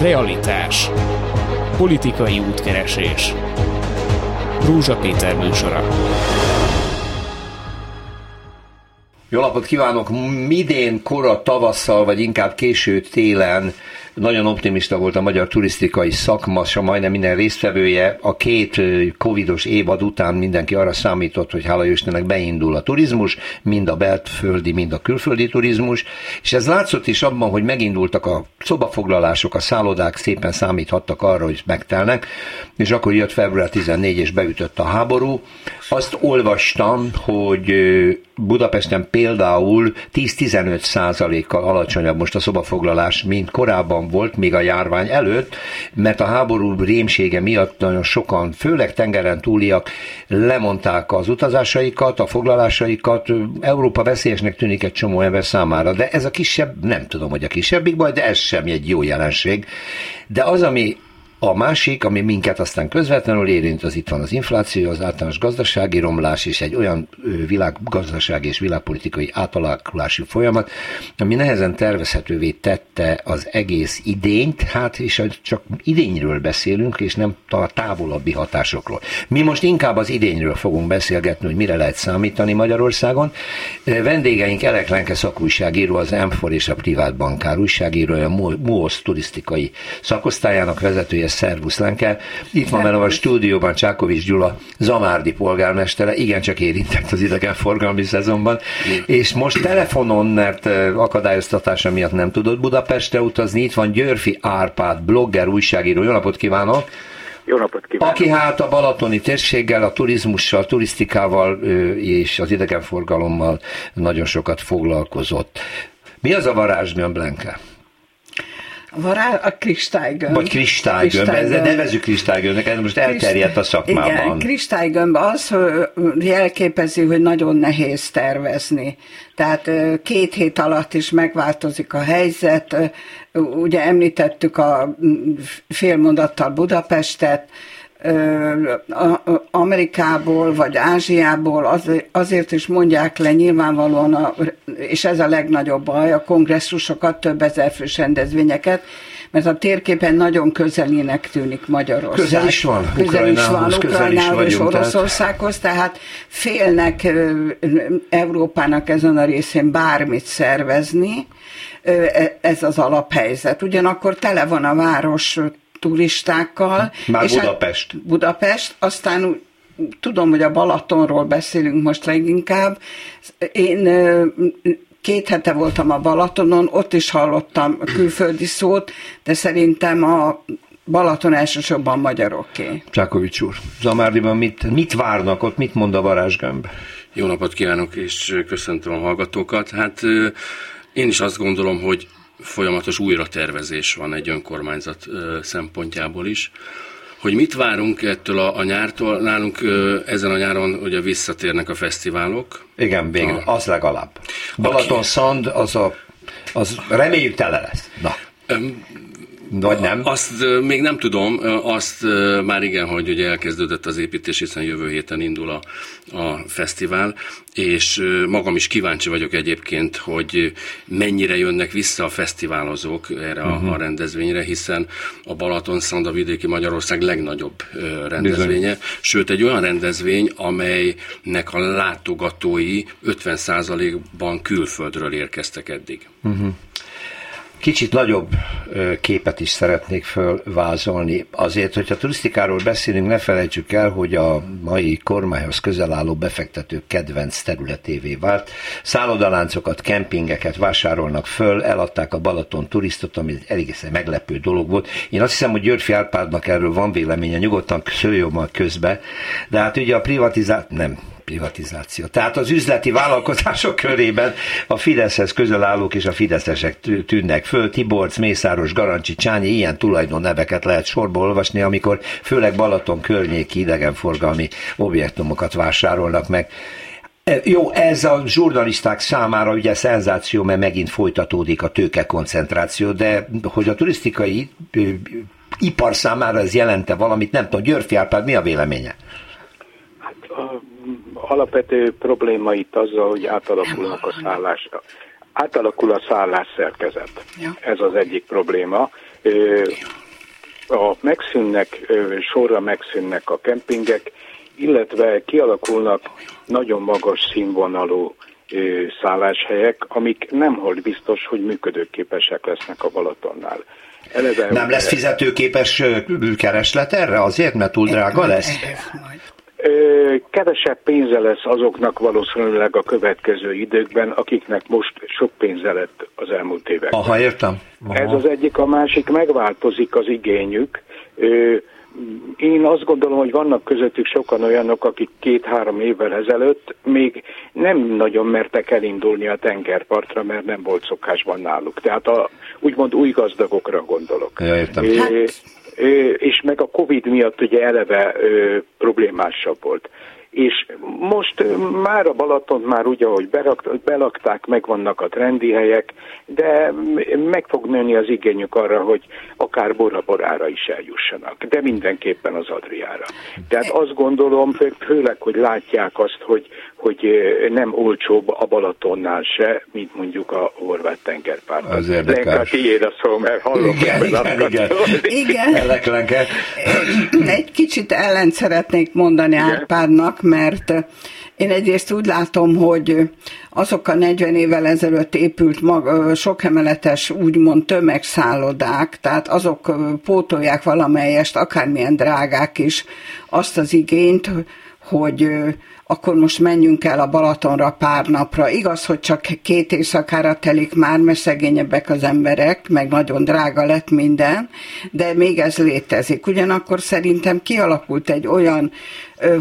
Realitás. Politikai útkeresés. Rúzsa Péter műsora. Jó napot kívánok! Midén, kora tavasszal, vagy inkább késő télen nagyon optimista volt a magyar turisztikai szakma, és majdnem minden résztvevője. A két covidos évad után mindenki arra számított, hogy hála Istennek beindul a turizmus, mind a belföldi, mind a külföldi turizmus, és ez látszott is abban, hogy megindultak a szobafoglalások, a szállodák szépen számíthattak arra, hogy megtelnek, és akkor jött február 14 és beütött a háború. Azt olvastam, hogy Budapesten például 10-15 százalékkal alacsonyabb most a szobafoglalás, mint korábban volt, még a járvány előtt, mert a háború rémsége miatt nagyon sokan, főleg tengeren túliak lemondták az utazásaikat, a foglalásaikat. Európa veszélyesnek tűnik egy csomó ember számára, de ez a kisebb, nem tudom, hogy a kisebbik baj, de ez sem egy jó jelenség. De az, ami a másik, ami minket aztán közvetlenül érint, az itt van az infláció, az általános gazdasági romlás és egy olyan világgazdasági és világpolitikai átalakulási folyamat, ami nehezen tervezhetővé tette az egész idényt, hát és csak idényről beszélünk, és nem a távolabbi hatásokról. Mi most inkább az idényről fogunk beszélgetni, hogy mire lehet számítani Magyarországon. Vendégeink Elek Lenke szakújságíró, az M4 és a privát bankár újságírója, MUOSZ turisztikai szakosztályának vezetője, Szervusz Lenke. Itt van velem a stúdióban Csákovics Gyula, Zamárdi polgármestere, igencsak érintett az idegenforgalmi szezonban, és most telefonon, mert akadályoztatása miatt nem tudott Budapestre utazni, itt van Györfi Árpád, blogger, újságíró. Jó napot kívánok! Jó napot kívánok! Aki hát a balatoni térséggel, a turizmussal, turisztikával és az idegenforgalommal nagyon sokat foglalkozott. Mi az a varázsgömb, Vará, a kristálygömb. Vagy kristálygömb, kristálygömb. nevezük kristálygömbnek, ez most elterjedt a szakmában. Igen, kristálygömb az jelképezi, hogy nagyon nehéz tervezni. Tehát két hét alatt is megváltozik a helyzet. Ugye említettük a félmondattal Budapestet, Amerikából vagy Ázsiából azért is mondják le nyilvánvalóan, a, és ez a legnagyobb baj, a kongresszusokat, több ezer fős rendezvényeket, mert a térképen nagyon közelének tűnik Magyarország. Közel is van, közel is van Ukrajnához és Oroszországhoz, tehát... tehát félnek Európának ezen a részén bármit szervezni, e, ez az alaphelyzet. Ugyanakkor tele van a város turistákkal. Már és Budapest. Hát Budapest, aztán tudom, hogy a Balatonról beszélünk most leginkább. Én két hete voltam a Balatonon, ott is hallottam a külföldi szót, de szerintem a Balaton elsősorban magyaroké. Csákovics úr, Zamárdiban mit, mit várnak ott, mit mond a varázsgömb? Jó napot kívánok, és köszöntöm a hallgatókat. Hát én is azt gondolom, hogy folyamatos újratervezés van egy önkormányzat szempontjából is. Hogy mit várunk ettől a, a nyártól? Nálunk ezen a nyáron ugye visszatérnek a fesztiválok. Igen, végre, a, az legalább. Balaton Szand, az a az reméljük tele lesz. Na. Vagy nem? Azt még nem tudom, azt már igen, hogy ugye elkezdődött az építés, hiszen jövő héten indul a, a fesztivál, és magam is kíváncsi vagyok egyébként, hogy mennyire jönnek vissza a fesztiválozók erre a, uh-huh. a rendezvényre, hiszen a Balaton Szanda vidéki Magyarország legnagyobb rendezvénye, Bizony. sőt egy olyan rendezvény, amelynek a látogatói 50%-ban külföldről érkeztek eddig. Uh-huh. Kicsit nagyobb képet is szeretnék fölvázolni. Azért, hogyha turisztikáról beszélünk, ne felejtsük el, hogy a mai kormányhoz közel álló befektetők kedvenc területévé vált. Szállodaláncokat, kempingeket vásárolnak föl, eladták a Balaton turistot, ami egy meglepő dolog volt. Én azt hiszem, hogy Györfi Árpádnak erről van véleménye, nyugodtan szőjön majd közbe, de hát ugye a privatizált, nem, privatizáció. Tehát az üzleti vállalkozások körében a Fideszhez közel állók és a fideszesek tűnnek föl. Tiborc, Mészáros, Garancsi, Csányi, ilyen tulajdon neveket lehet sorba olvasni, amikor főleg Balaton környéki idegenforgalmi objektumokat vásárolnak meg. E, jó, ez a zsurnalisták számára ugye szenzáció, mert megint folytatódik a tőke koncentráció, de hogy a turisztikai ipar számára ez jelente valamit, nem tudom, Györfi Árpád, mi a véleménye? Alapvető probléma itt azzal, hogy átalakulnak a szállás, Átalakul a szállás szerkezet. Ez az egyik probléma. A megszűnnek, sorra megszűnnek a kempingek, illetve kialakulnak nagyon magas színvonalú szálláshelyek, amik nem hold biztos, hogy működőképesek lesznek a Balatonnál. Eleve nem lesz fizetőképes kereslet erre azért, mert túl drága lesz? Kevesebb pénze lesz azoknak valószínűleg a következő időkben, akiknek most sok pénze lett az elmúlt években. Aha, értem. Aha. Ez az egyik, a másik megváltozik az igényük. Én azt gondolom, hogy vannak közöttük sokan olyanok, akik két-három évvel ezelőtt még nem nagyon mertek elindulni a tengerpartra, mert nem volt szokásban náluk. Tehát a úgymond új gazdagokra gondolok. Ja, értem. Hát és meg a Covid miatt ugye eleve problémásabb volt és most már a Balaton már úgy, ahogy belakták, megvannak a trendi helyek, de meg fog nőni az igényük arra, hogy akár Bora-Borára is eljussanak, de mindenképpen az Adriára. Tehát azt gondolom, főleg, hogy látják azt, hogy, hogy nem olcsóbb a Balatonnál se, mint mondjuk a horvát tengerpárban. Az érdekes. Lenka, tiéd a szó, mert hallom igen, igen, igen. igen. Egy kicsit ellen szeretnék mondani Árpádnak, mert én egyrészt úgy látom, hogy azok a 40 évvel ezelőtt épült mag, sok emeletes úgymond tömegszállodák, tehát azok pótolják valamelyest, akármilyen drágák is, azt az igényt, hogy akkor most menjünk el a Balatonra pár napra. Igaz, hogy csak két éjszakára telik már, mert szegényebbek az emberek, meg nagyon drága lett minden, de még ez létezik. Ugyanakkor szerintem kialakult egy olyan,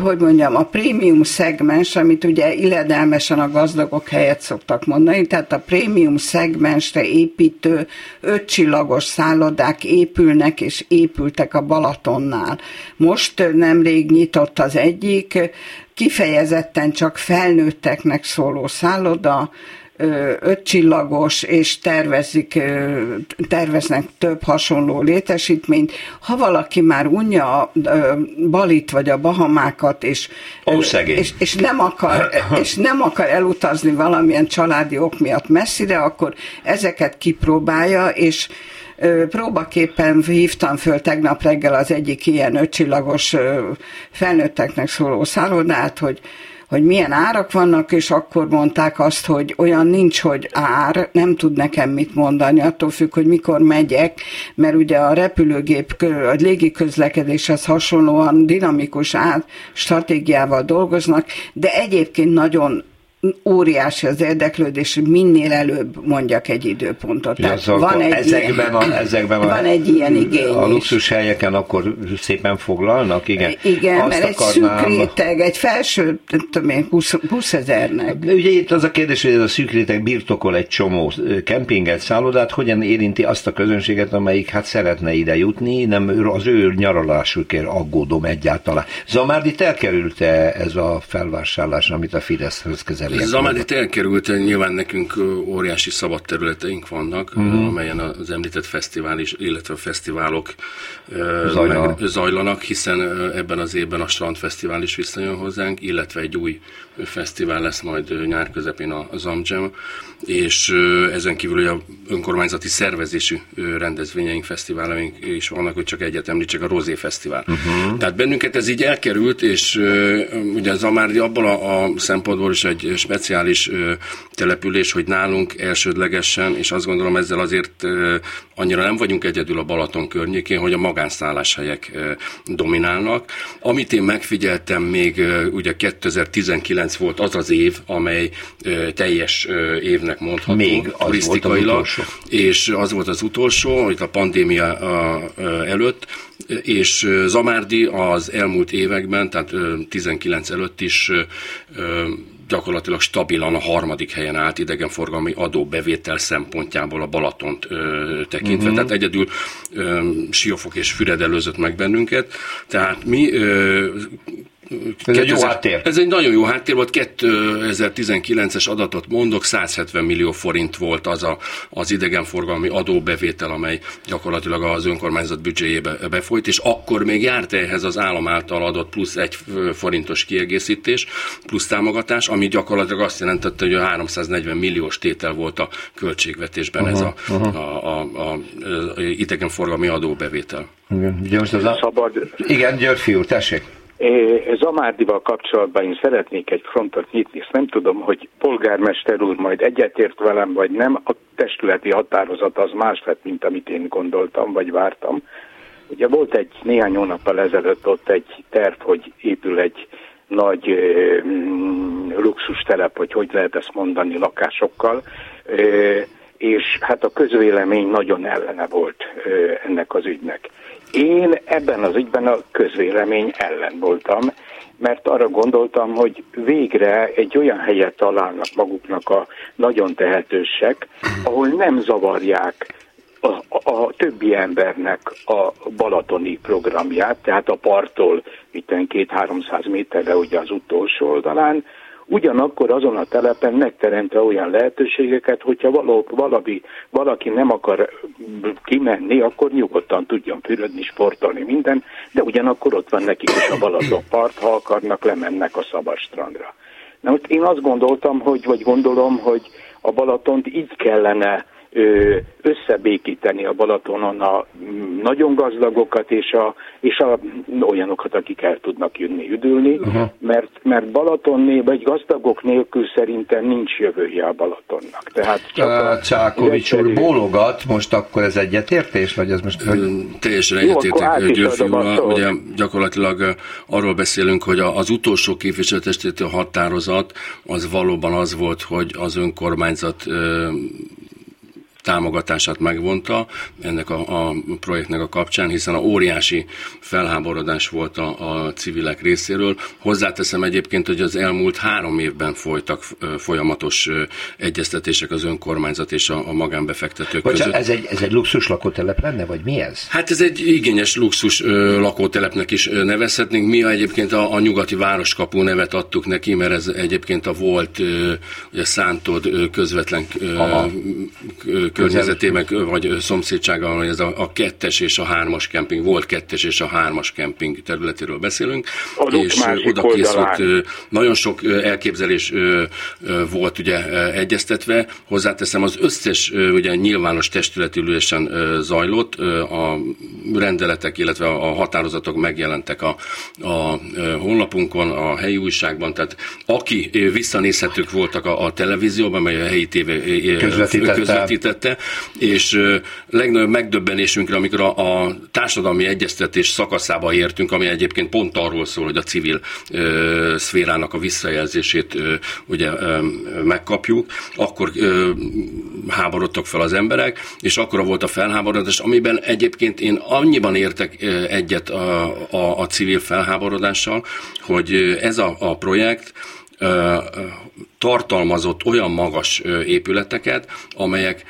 hogy mondjam, a prémium szegmens, amit ugye illedelmesen a gazdagok helyett szoktak mondani, tehát a prémium szegmensre építő ötcsillagos szállodák épülnek és épültek a Balatonnál. Most nemrég nyitott az egyik, kifejezetten csak felnőtteknek szóló szálloda, ötcsillagos, és tervezik, terveznek több hasonló létesítményt. Ha valaki már unja a Balit vagy a Bahamákat, és, Ó, és, és, nem akar, és nem akar elutazni valamilyen családi ok miatt messzire, akkor ezeket kipróbálja, és Próbaképpen hívtam föl tegnap reggel az egyik ilyen ötcsillagos felnőtteknek szóló szállodát, hogy hogy milyen árak vannak, és akkor mondták azt, hogy olyan nincs, hogy ár, nem tud nekem mit mondani, attól függ, hogy mikor megyek, mert ugye a repülőgép, a légiközlekedéshez hasonlóan dinamikus át stratégiával dolgoznak, de egyébként nagyon óriási az érdeklődés, minél előbb mondjak egy időpontot. Ja, szóval van egy ezekben, ilyen, a, ezekben a, van egy ilyen igény A luxus helyeken akkor szépen foglalnak, igen. Igen, Azt mert akarnám... egy szűk réteg, egy felső, tudom én, 20, 20 ezernek. Ugye itt az a kérdés, hogy ez a szűk réteg birtokol egy csomó kempinget, szállodát, hogyan érinti azt a közönséget, amelyik hát szeretne ide jutni, nem az ő nyaralásukért aggódom egyáltalán. Zamárdi, elkerült-e ez a felvásárlás, amit a Fideszhez közel Zamadit elkerült, nyilván nekünk óriási szabad területeink vannak, uh-huh. amelyen az említett fesztivál is, illetve a fesztiválok Zajla. meg, zajlanak, hiszen ebben az évben a Strandfesztivál is visszajön hozzánk, illetve egy új fesztivál lesz majd nyár közepén a Zamjam, és ezen kívül a önkormányzati szervezésű rendezvényeink, fesztiválaink is vannak, hogy csak egyet említsek, a Rozé Fesztivál. Uh-huh. Tehát bennünket ez így elkerült, és ugye az Amárdi abból a, a szempontból is egy speciális település, hogy nálunk elsődlegesen, és azt gondolom ezzel azért annyira nem vagyunk egyedül a Balaton környékén, hogy a magánszálláshelyek dominálnak. Amit én megfigyeltem még, ugye 2019 volt az az év, amely teljes évnek mondható még az turisztikailag, és az volt az utolsó, hogy a pandémia előtt, és Zamárdi az elmúlt években, tehát 19 előtt is gyakorlatilag stabilan a harmadik helyen állt idegenforgalmi adóbevétel szempontjából a Balatont ö, tekintve. Uh-huh. Tehát egyedül ö, Siófok és Füred előzött meg bennünket. Tehát mi ö, ez egy jó háttér. Ez egy nagyon jó háttér volt. 2019-es adatot mondok, 170 millió forint volt az a, az idegenforgalmi adóbevétel, amely gyakorlatilag az önkormányzat büdzséjébe befolyt, és akkor még járt ehhez az állam által adott plusz egy forintos kiegészítés, plusz támogatás, ami gyakorlatilag azt jelentette, hogy a 340 milliós tétel volt a költségvetésben uh-huh, ez a, uh-huh. a, a, a, a idegenforgalmi adóbevétel. Igen, ugye most az a... Szabad. Igen, György fiú, tessék. Zamárdival kapcsolatban én szeretnék egy frontot nyitni, ezt nem tudom, hogy polgármester úr majd egyetért velem, vagy nem, a testületi határozat az más lett, mint amit én gondoltam, vagy vártam. Ugye volt egy néhány hónappal ezelőtt ott egy terv, hogy épül egy nagy mm, luxustelep, hogy hogy lehet ezt mondani, lakásokkal, és hát a közvélemény nagyon ellene volt ennek az ügynek. Én ebben az ügyben a közvélemény ellen voltam, mert arra gondoltam, hogy végre egy olyan helyet találnak maguknak a nagyon tehetősek, ahol nem zavarják a, a, többi embernek a balatoni programját, tehát a parttól itt két-háromszáz méterre ugye az utolsó oldalán, ugyanakkor azon a telepen megteremtve olyan lehetőségeket, hogyha való, valaki, valaki nem akar kimenni, akkor nyugodtan tudjon fürödni, sportolni, minden, de ugyanakkor ott van nekik is a Balaton part, ha akarnak, lemennek a Szabadstrandra. Na most én azt gondoltam, hogy, vagy gondolom, hogy a Balatont így kellene összebékíteni a Balatonon a nagyon gazdagokat és, a, és a olyanokat, akik el tudnak jönni üdülni, uh-huh. mert, mert Balaton vagy gazdagok nélkül szerintem nincs jövője a Balatonnak. Tehát csak a Csákovics úr bólogat, most akkor ez egyetértés, vagy ez most... Hogy... Teljesen egyetértek, Györfi ugye gyakorlatilag arról beszélünk, hogy az utolsó képviselőtestéti határozat az valóban az volt, hogy az önkormányzat támogatását megvonta ennek a, a projektnek a kapcsán, hiszen a óriási felháborodás volt a, a civilek részéről. Hozzáteszem egyébként, hogy az elmúlt három évben folytak folyamatos egyeztetések az önkormányzat és a, a magánbefektetők Bocsán, között. Ez egy, ez egy luxus lakótelep lenne, vagy mi ez? Hát ez egy igényes luxus lakótelepnek is nevezhetnénk. Mi egyébként a, a nyugati városkapú nevet adtuk neki, mert ez egyébként a volt ugye Szántod közvetlen ö, környezetében, vagy szomszédságban, hogy ez a, a kettes és a hármas kemping, volt kettes és a hármas kemping területéről beszélünk, a és oda készült, nagyon sok elképzelés volt ugye egyeztetve, hozzáteszem az összes ugye nyilvános testületülésen zajlott, a rendeletek, illetve a határozatok megjelentek a, a honlapunkon, a helyi újságban, tehát aki visszanézhetők voltak a, a televízióban, mely a helyi tévé közvetítette, közvetítette mellette, és legnagyobb megdöbbenésünkre, amikor a, a társadalmi egyeztetés szakaszába értünk, ami egyébként pont arról szól, hogy a civil ö, szférának a visszajelzését ö, ugye ö, megkapjuk, akkor ö, háborodtak fel az emberek, és akkor volt a felháborodás, amiben egyébként én annyiban értek egyet a, a, a civil felháborodással, hogy ez a, a projekt tartalmazott olyan magas épületeket, amelyek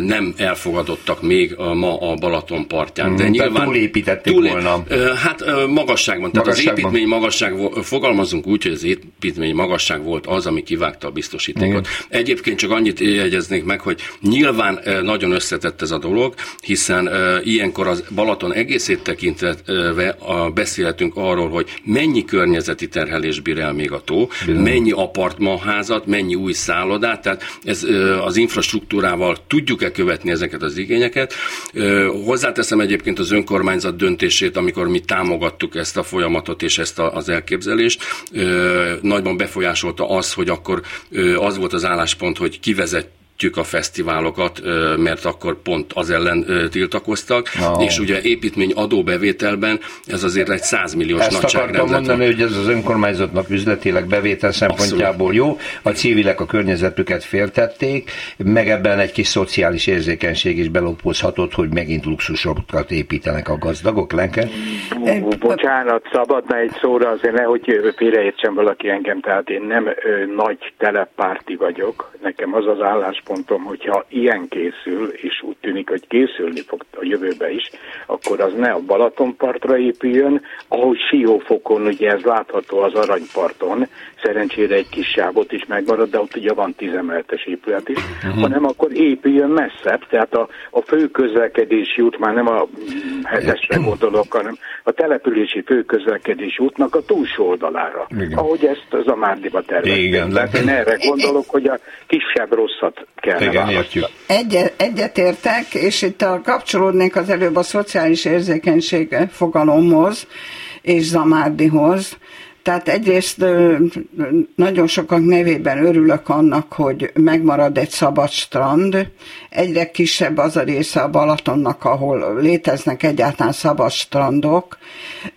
nem elfogadottak még ma a Balaton partján. De mm, nyilván túlépítették túl, volna. Hát magasságban. Tehát magasságban. az építmény magasság, fogalmazunk úgy, hogy az építmény magasság volt az, ami kivágta a biztosítékot. Igen. Egyébként csak annyit jegyeznék meg, hogy nyilván nagyon összetett ez a dolog, hiszen ilyenkor az Balaton egészét tekintve beszélhetünk arról, hogy mennyi környezeti terhelés bír el még a tó, Bizony. mennyi apartmanházat, mennyi új szállodát, tehát ez az infrastruktúrával tudjuk-e követni ezeket az igényeket. Hozzáteszem egyébként az önkormányzat döntését, amikor mi támogattuk ezt a folyamatot és ezt az elképzelést. Nagyban befolyásolta az, hogy akkor az volt az álláspont, hogy kivezet a fesztiválokat, mert akkor pont az ellen tiltakoztak, oh. és ugye építmény adóbevételben ez azért egy 100 milliós Ezt nagyságrendlet. akartam mondani, hogy ez az önkormányzatnak üzletileg bevétel szempontjából jó, a civilek a környezetüket féltették, meg ebben egy kis szociális érzékenység is belopózhatott, hogy megint luxusokat építenek a gazdagok, Lenke? Bocsánat, szabadna egy szóra azért nehogy félreértsen valaki engem, tehát én nem ö, nagy teleppárti vagyok, nekem az az állás álláspontom, hogyha ilyen készül, és úgy tűnik, hogy készülni fog a jövőbe is, akkor az ne a Balatonpartra épüljön, ahogy Siófokon, ugye ez látható az Aranyparton, szerencsére egy kis sávot is megmarad, de ott ugye van tízemeletes épület is, uh-huh. hanem akkor épüljön messzebb, tehát a, a fő közlekedési út, már nem a hetesre gondolok, hanem a települési fő közlekedési útnak a túlsó oldalára, Igen. ahogy ezt az a Márdiba tervezték. Igen, de... Én erre gondolok, hogy a kisebb rosszat kell Igen, értjük. Egy, egyetértek, és itt a kapcsolódnék az előbb a szociális érzékenység fogalomhoz és Zamárdihoz, tehát egyrészt nagyon sokak nevében örülök annak, hogy megmarad egy szabad strand. Egyre kisebb az a része a Balatonnak, ahol léteznek egyáltalán szabad strandok.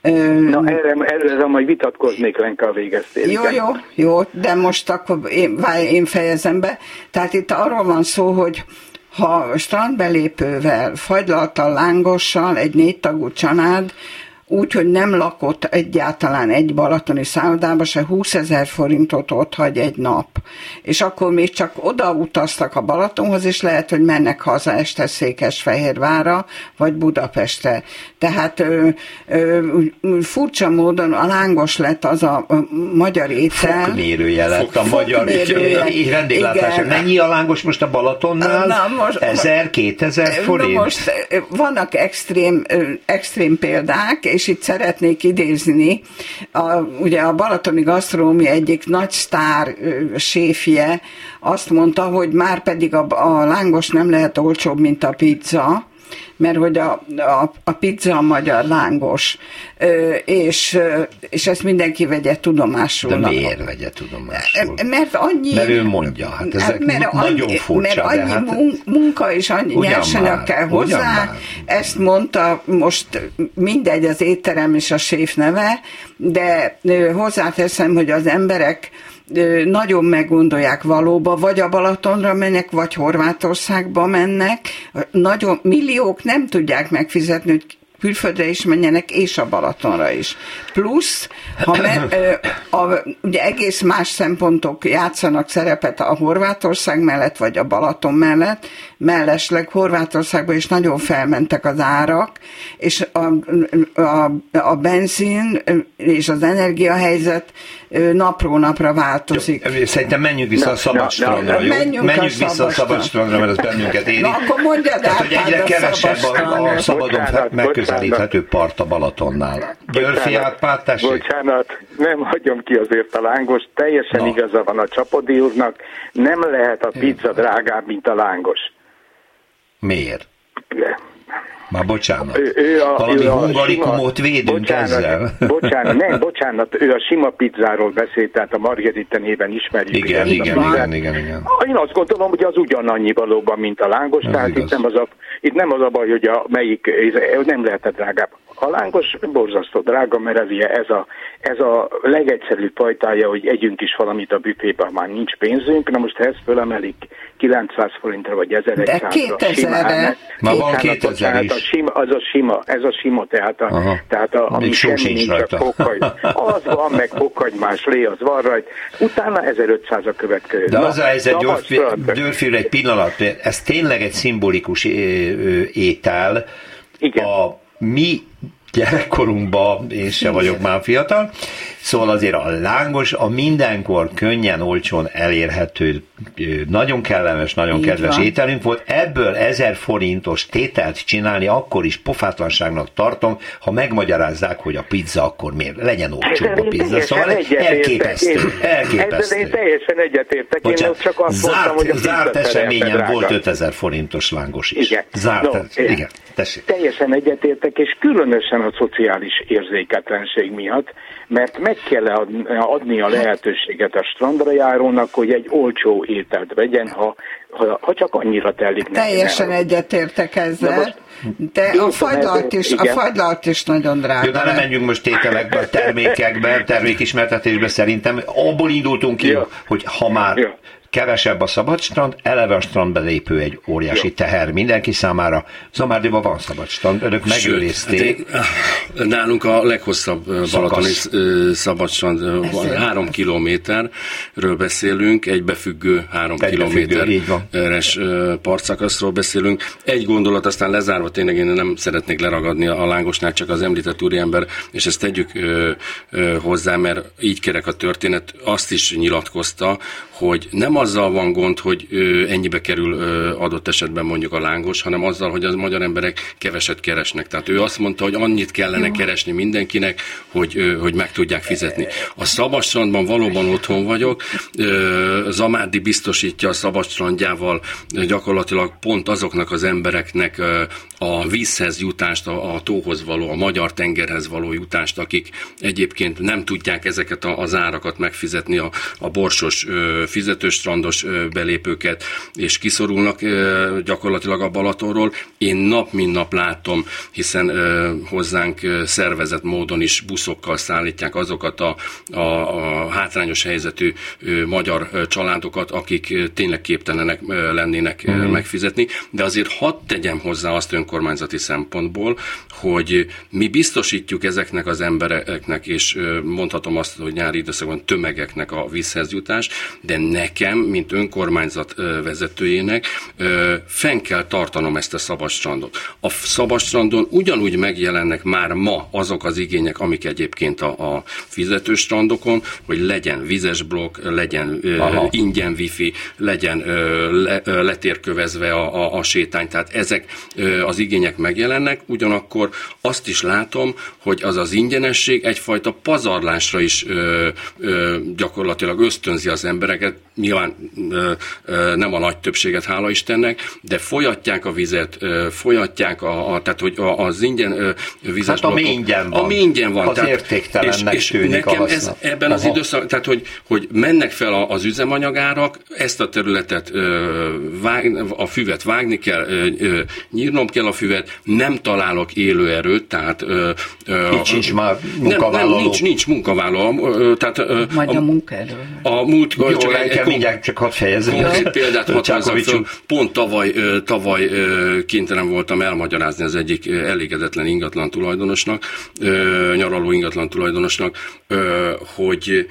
Na erre, erre majd vitatkoznék Lenka a végeztél. Jó, jó, jó, de most akkor én, várj, én fejezem be. Tehát itt arról van szó, hogy ha strandbelépővel, fagylaltal, lángossal, egy négytagú család, úgy, hogy nem lakott egyáltalán egy balatoni szállodába, se 20 ezer forintot ott hagy egy nap. És akkor még csak oda utaztak a Balatonhoz, és lehet, hogy mennek haza este Székesfehérvára, vagy Budapestre. Tehát ö, ö, furcsa módon a lángos lett az a magyar étel. Fokmérője lett a magyar vendéglátásra. Mennyi a lángos most a Balatonnál? Na, most, 1000-2000 forint? Na most vannak extrém, extrém példák, és itt szeretnék idézni, a, ugye a Balatoni Gasztrómi egyik nagy sztár séfje azt mondta, hogy már pedig a, a lángos nem lehet olcsóbb, mint a pizza, mert hogy a, a, a pizza a magyar lángos, és, és ezt mindenki vegye tudomásul. De miért vegye tudomásul? Mert annyi... Mert ő mondja, hát ezek hát mert nagyon annyi, furcsa. Mert annyi hát, munka és annyi nyersanyag kell hozzá, ezt mondta most mindegy az étterem és a séf neve, de hozzáteszem, hogy az emberek nagyon meggondolják valóba, vagy a Balatonra mennek, vagy Horvátországba mennek. Nagyon milliók nem tudják megfizetni, hogy külföldre is menjenek, és a Balatonra is. Plusz, ha me, a, ugye egész más szempontok játszanak szerepet a Horvátország mellett, vagy a Balaton mellett, mellesleg Horvátországban is nagyon felmentek az árak, és a, a, a benzin és az energiahelyzet napról napra változik. Jó, szerintem menjünk vissza na, a szabad strandra, jó? Menjünk, menjünk a vissza a szabad strandra, mert az bennünket éri. Na, akkor mondjad Tehát, hogy egyre kevesebb a, a szabadon megközelíthető part a Balatonnál. Györfi átpártás? Bocsánat, nem hagyom ki azért a lángos. Teljesen na. igaza van a Csapodi úrnak. Nem lehet a pizza drágább, mint a lángos. Miért? Már bocsánat. Ő, ő a, Valami ő a hungarikumot sima, védünk bocsánat, ezzel. Bocsánat, nem, bocsánat, ő a sima pizzáról beszélt, tehát a Margarita néven ismerjük. Igen, igen, igen, igen, igen, igen. Én azt gondolom, hogy az ugyanannyi valóban, mint a lángos, ez tehát itt nem, az a, itt nem az a baj, hogy a melyik, nem lehetett drágább. A lángos borzasztó drága, mert ez, ez, a, ez a legegyszerűbb fajtája, hogy együnk is valamit a büfében, már nincs pénzünk, na most ha ezt fölemelik 900 forintra vagy 1100 ra De 2000 Ma van 2000 is. A sima, az a sima, ez a sima, tehát, a, tehát a, ami semmi nincs, rajta. csak fokhagy. Az van, meg fokhagymás lé, az van rajta. Utána 1500 a következő. De az a helyzet, Györfűr, egy pillanat, ez tényleg egy szimbolikus étel. Igen. A mi gyerekkorunkban, én se vagyok már fiatal, szóval azért a lángos a mindenkor könnyen, olcsón elérhető, nagyon kellemes, nagyon Így kedves van. ételünk volt. Ebből ezer forintos tételt csinálni akkor is pofátlanságnak tartom, ha megmagyarázzák, hogy a pizza akkor miért legyen olcsó a pizza. Szóval elképesztő. elképesztő. Ezzel én teljesen egyetértek. Bocsánat, én csak azt zárt, mondtam, hogy a zárt eseményen volt 5000 forintos lángos is. Igen. Zárt, no, igen. Tessék. Teljesen egyetértek, és különösen a szociális érzéketlenség miatt, mert meg kell adni a lehetőséget a strandra járónak, hogy egy olcsó ételt vegyen, ha, ha, ha csak annyira telik. Teljesen egyetértek ezzel. De a fagylalt is, a fagylalt is nagyon drága. Jó, de nem menjünk most tételekbe, termékekbe, termékismertetésbe szerintem. Abból indultunk ki, Jó. hogy ha már Jó kevesebb a szabad strand, eleve a strandbe lépő egy óriási Jó. teher mindenki számára. Zomárdiban van szabad strand, önök megőrizték. Hát nálunk a leghosszabb balatoni szabad strand, három kilométerről beszélünk, egy befüggő három kilométeres partszakaszról beszélünk. Egy gondolat, aztán lezárva tényleg én nem szeretnék leragadni a lángosnál, csak az említett úriember, és ezt tegyük hozzá, mert így kerek a történet, azt is nyilatkozta, hogy nem azzal van gond, hogy ennyibe kerül adott esetben mondjuk a lángos, hanem azzal, hogy az magyar emberek keveset keresnek. Tehát ő azt mondta, hogy annyit kellene keresni mindenkinek, hogy, hogy meg tudják fizetni. A Szabadstrandban valóban otthon vagyok, Zamádi biztosítja a Szabadstrandjával gyakorlatilag pont azoknak az embereknek a vízhez jutást, a, a tóhoz való, a magyar tengerhez való jutást, akik egyébként nem tudják ezeket az árakat megfizetni, a, a borsos fizetőstrandos belépőket, és kiszorulnak gyakorlatilag a Balatonról. Én nap mint nap látom, hiszen hozzánk szervezett módon is buszokkal szállítják azokat a, a, a hátrányos helyzetű magyar családokat, akik tényleg képtelenek lennének mm. megfizetni, de azért hadd tegyem hozzá azt önkormányzati szempontból, hogy mi biztosítjuk ezeknek az embereknek, és mondhatom azt, hogy nyári időszakban tömegeknek a vízhez jutás, de nekem, mint önkormányzat vezetőjének fenn kell tartanom ezt a szabadstrandot. A szabadstrandon ugyanúgy megjelennek már ma azok az igények, amik egyébként a, a fizetőstrandokon, hogy legyen vizes blokk, legyen Aha. ingyen wifi, legyen le, letérkövezve a, a, a sétány, tehát ezek az igények megjelennek, ugyanakkor azt is látom, hogy az az ingyenesség egyfajta pazarlásra is ö, ö, gyakorlatilag ösztönzi az embereket, nyilván ö, ö, nem a nagy többséget, hála Istennek, de folyatják a vizet, ö, folyatják a, a tehát hogy a, az ingyen vizes hát ami ingyen van. Ami ingyen van. Az tehát, értéktelennek és, és nekem ez ebben Aha. az időszak, tehát hogy, hogy mennek fel az üzemanyagárak, ezt a területet ö, vág, a füvet vágni kell, nyírnom kell a füvet, nem találok élőerőt, tehát... Ö, ö, Itt sincs már munkavállaló. Nem, nem, nincs, nincs munkavállaló. Ö, tehát, ö, Majd a, a munkaerő. A múlt, Jó, csak egy, egy, mindjárt csak hadd fejezem. Konkrét példát hadd föl. Pont tavaly, tavaly kénytelen voltam elmagyarázni az egyik elégedetlen ingatlan tulajdonosnak, nyaraló ingatlan tulajdonosnak, hogy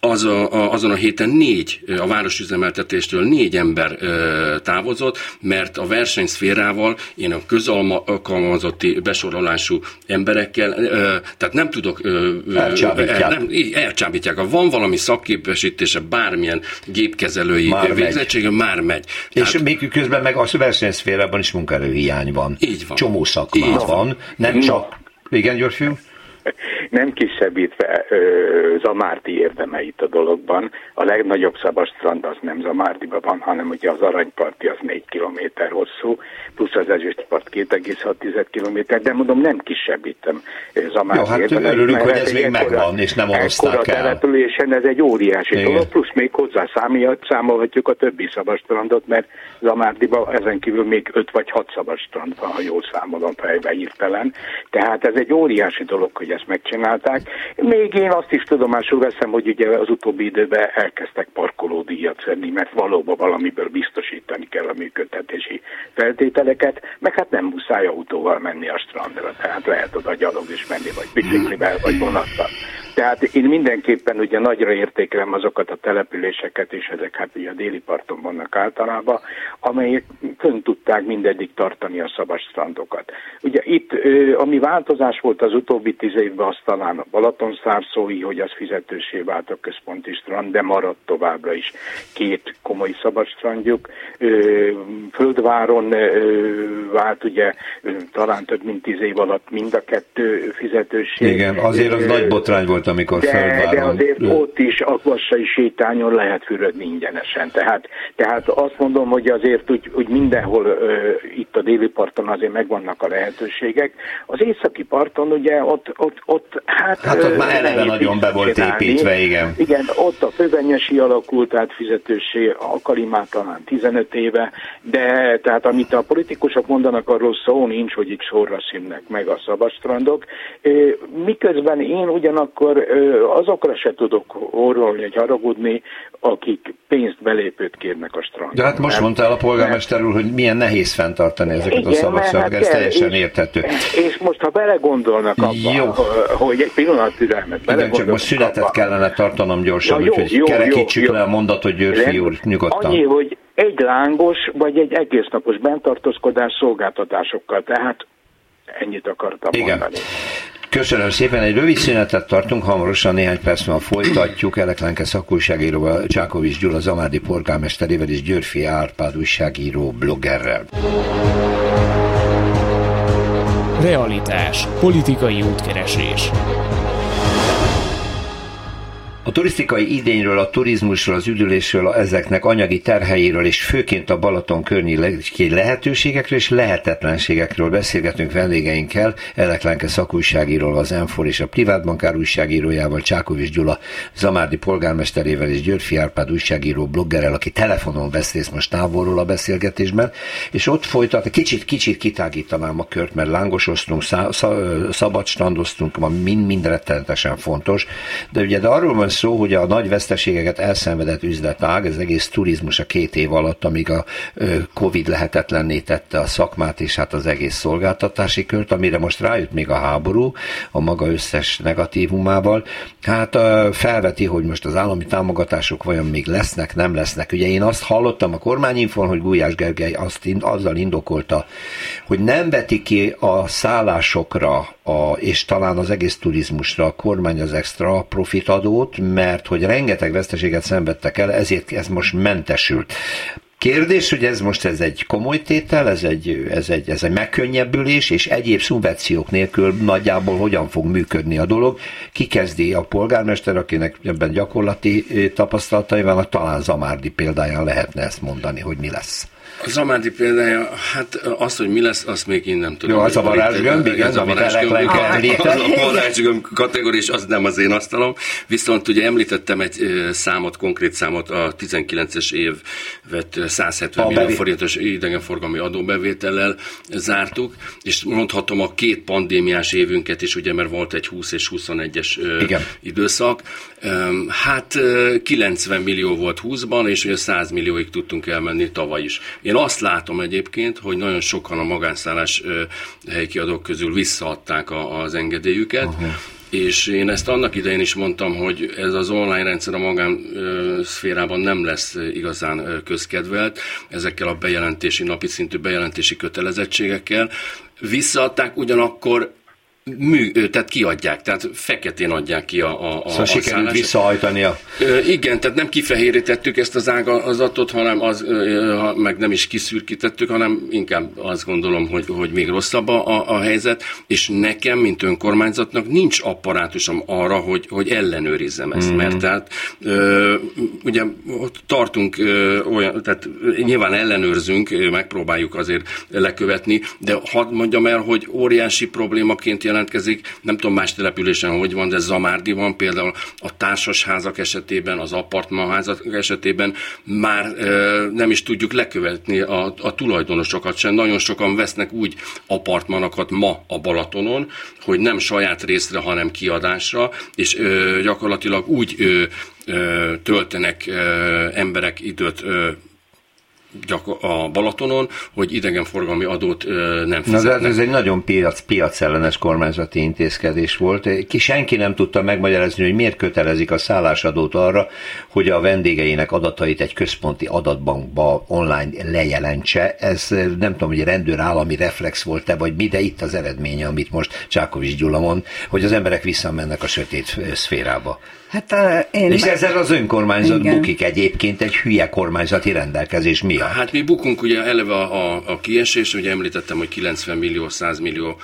az a, azon a héten négy, a városüzemeltetéstől négy ember ö, távozott, mert a versenyszférával én a közalkalmazotti besorolású emberekkel, ö, tehát nem tudok... Ö, elcsábítják. Nem, elcsábítják. Ha van valami szakképesítése, bármilyen gépkezelői már végzettsége, megy. már megy. És tehát, még közben meg a versenyszférában is munkaerőhiány van. Így van. Csomó szakmá van. Nem csak... Igen, Györfű? nem kisebbítve ö, Zamárdi érdemeit a dologban. A legnagyobb szabad strand az nem Zamárdiban van, hanem ugye az Aranyparti az 4 kilométer hosszú, plusz az Ezüstpart 2,6 kilométer, de mondom nem kisebbítem Zamárdi Jó, hát érdemeit. örülünk, hogy ez még megvan, és nem oroszták el. településen ez egy óriási Igen. dolog, plusz még hozzá számolhatjuk a többi szabad strandot, mert Zamárdiban ezen kívül még 5 vagy 6 szabad strand van, ha jól számolom fejbe hirtelen. Tehát ez egy óriási dolog, hogy ezt megcsinálták. Még én azt is tudomásul veszem, hogy ugye az utóbbi időben elkezdtek parkolódíjat venni, mert valóban valamiből biztosítani kell a működtetési feltételeket, meg hát nem muszáj autóval menni a strandra, tehát lehet oda gyalog is menni, vagy biciklivel, vagy vonattal. Tehát én mindenképpen ugye nagyra értékelem azokat a településeket, és ezek hát ugye a déli parton vannak általában, amelyek fönn tudták mindeddig tartani a szabad strandokat. Ugye itt, ami változás volt az utóbbi tíz évben, az talán a Balaton szárszói, hogy az fizetősé vált a központi strand, de maradt továbbra is két komoly szabad strandjuk. Földváron vált ugye talán több mint tíz év alatt mind a kettő fizetősé. Igen, azért az nagy botrány volt amikor de, földváron... De azért ott is akvassai sétányon lehet fürödni ingyenesen. Tehát, tehát azt mondom, hogy azért úgy, úgy mindenhol ö, itt a déli parton azért megvannak a lehetőségek. Az északi parton ugye ott, ott, ott hát... Hát ott már eleve nagyon be volt csinálni. építve, igen. Igen, ott a főbenyesi alakult át fizetősé, a Kalimát talán 15 éve, de tehát amit a politikusok mondanak, arról szó nincs, hogy itt sorra színnek meg a szabadstrandok. Miközben én ugyanakkor azokra se tudok orrolni, hogy haragudni, akik pénzt belépőt kérnek a strandon. De hát most mondtál a polgármester úr, hogy milyen nehéz fenntartani ezeket Igen, a szabadságokat, hát ez teljesen és, érthető. És most ha belegondolnak abba, jó. Hogy egy pillanat türelmet Igen, csak most szünetet abba. kellene tartanom gyorsan, úgyhogy kerekítsük jó, le a mondatot Györfi úr nyugodtan. Annyi, hogy egy lángos vagy egy egésznapos bentartózkodás szolgáltatásokkal, tehát ennyit akartam Igen. mondani. Köszönöm szépen, egy rövid szünetet tartunk, hamarosan néhány perc múlva folytatjuk. Eleklenke szakújságíróval, Csákovics Gyula Zamádi polgármesterével és Györfi Árpád újságíró bloggerrel. Realitás. Politikai útkeresés. A turisztikai idényről, a turizmusról, az üdülésről, ezeknek anyagi terheiről és főként a Balaton környéki lehetőségekről és lehetetlenségekről beszélgetünk vendégeinkkel, Eleklenke szakújságíról, az Enfor és a Privátbankár újságírójával, Csákovics Gyula Zamárdi polgármesterével és Györfi Árpád újságíró bloggerrel, aki telefonon vesz részt most távolról a beszélgetésben, és ott folytat, kicsit, kicsit kitágítanám a kört, mert lángosoztunk, szá, szabad strandoztunk, ma mind, mind rettenetesen fontos, de ugye de arról van szó, hogy a nagy veszteségeket elszenvedett üzletág, ez egész turizmus a két év alatt, amíg a Covid lehetetlenné tette a szakmát és hát az egész szolgáltatási kört, amire most rájött még a háború, a maga összes negatívumával, hát felveti, hogy most az állami támogatások vajon még lesznek, nem lesznek. Ugye én azt hallottam a kormányinfon, hogy Gulyás Gergely azt azzal indokolta, hogy nem veti ki a szállásokra a, és talán az egész turizmusra a kormány az extra profitadót, mert hogy rengeteg veszteséget szenvedtek el, ezért ez most mentesült. Kérdés, hogy ez most ez egy komoly tétel, ez egy, ez egy, ez egy megkönnyebbülés, és egyéb szubvenciók nélkül nagyjából hogyan fog működni a dolog. Ki kezdi a polgármester, akinek ebben gyakorlati tapasztalatai vannak, talán Zamárdi példáján lehetne ezt mondani, hogy mi lesz. A Zamádi példája, hát az, hogy mi lesz, azt még én nem tudom. Jó, az a varázsgömb, igen, az a varázsgömb, az a varázsgömb kategória, és az nem az én asztalom. Viszont ugye említettem egy számot, konkrét számot, a 19-es évet 170 a millió bevé... forintos idegenforgalmi adóbevétellel zártuk, és mondhatom a két pandémiás évünket is, ugye, mert volt egy 20 és 21-es igen. időszak. Hát 90 millió volt 20-ban, és ugye 100 millióig tudtunk elmenni tavaly is. Én azt látom egyébként, hogy nagyon sokan a magánszállás helykiadók közül visszaadták az engedélyüket, uh-huh. És én ezt annak idején is mondtam, hogy ez az online rendszer a magán szférában nem lesz igazán közkedvelt, ezekkel a bejelentési, napi szintű bejelentési kötelezettségekkel. Visszaadták, ugyanakkor mű, tehát kiadják, tehát feketén adják ki a, a, szóval a sikerült visszahajtania. Igen, tehát nem kifehérítettük ezt az ágazatot, hanem az, meg nem is kiszürkítettük, hanem inkább azt gondolom, hogy, hogy még rosszabb a, a helyzet, és nekem, mint önkormányzatnak nincs apparátusom arra, hogy, hogy ellenőrizzem ezt, mm. mert tehát ugye tartunk olyan, tehát nyilván ellenőrzünk, megpróbáljuk azért lekövetni, de hadd mondjam el, hogy óriási problémaként jelent jelentkezik, nem tudom más településen hogy van, de Zamárdi van például a társasházak esetében, az apartmanházak esetében már nem is tudjuk lekövetni a, a tulajdonosokat sem. Nagyon sokan vesznek úgy apartmanokat ma a Balatonon, hogy nem saját részre, hanem kiadásra, és e, gyakorlatilag úgy e, töltenek emberek időt a Balatonon, hogy idegenforgalmi adót nem fizetnek. Na de hát ez egy nagyon piac, piacellenes kormányzati intézkedés volt. Ki senki nem tudta megmagyarázni, hogy miért kötelezik a szállásadót arra, hogy a vendégeinek adatait egy központi adatbankba online lejelentse. Ez nem tudom, hogy rendőr állami reflex volt-e, vagy mi, de itt az eredménye, amit most Csákovics Gyula mond, hogy az emberek visszamennek a sötét szférába. Hát, uh, én és meg... ezzel az önkormányzat Igen. bukik egyébként egy hülye kormányzati rendelkezés miatt. Hát mi bukunk ugye eleve a, a, a kiesés, ugye említettem, hogy 90 millió, 100 millió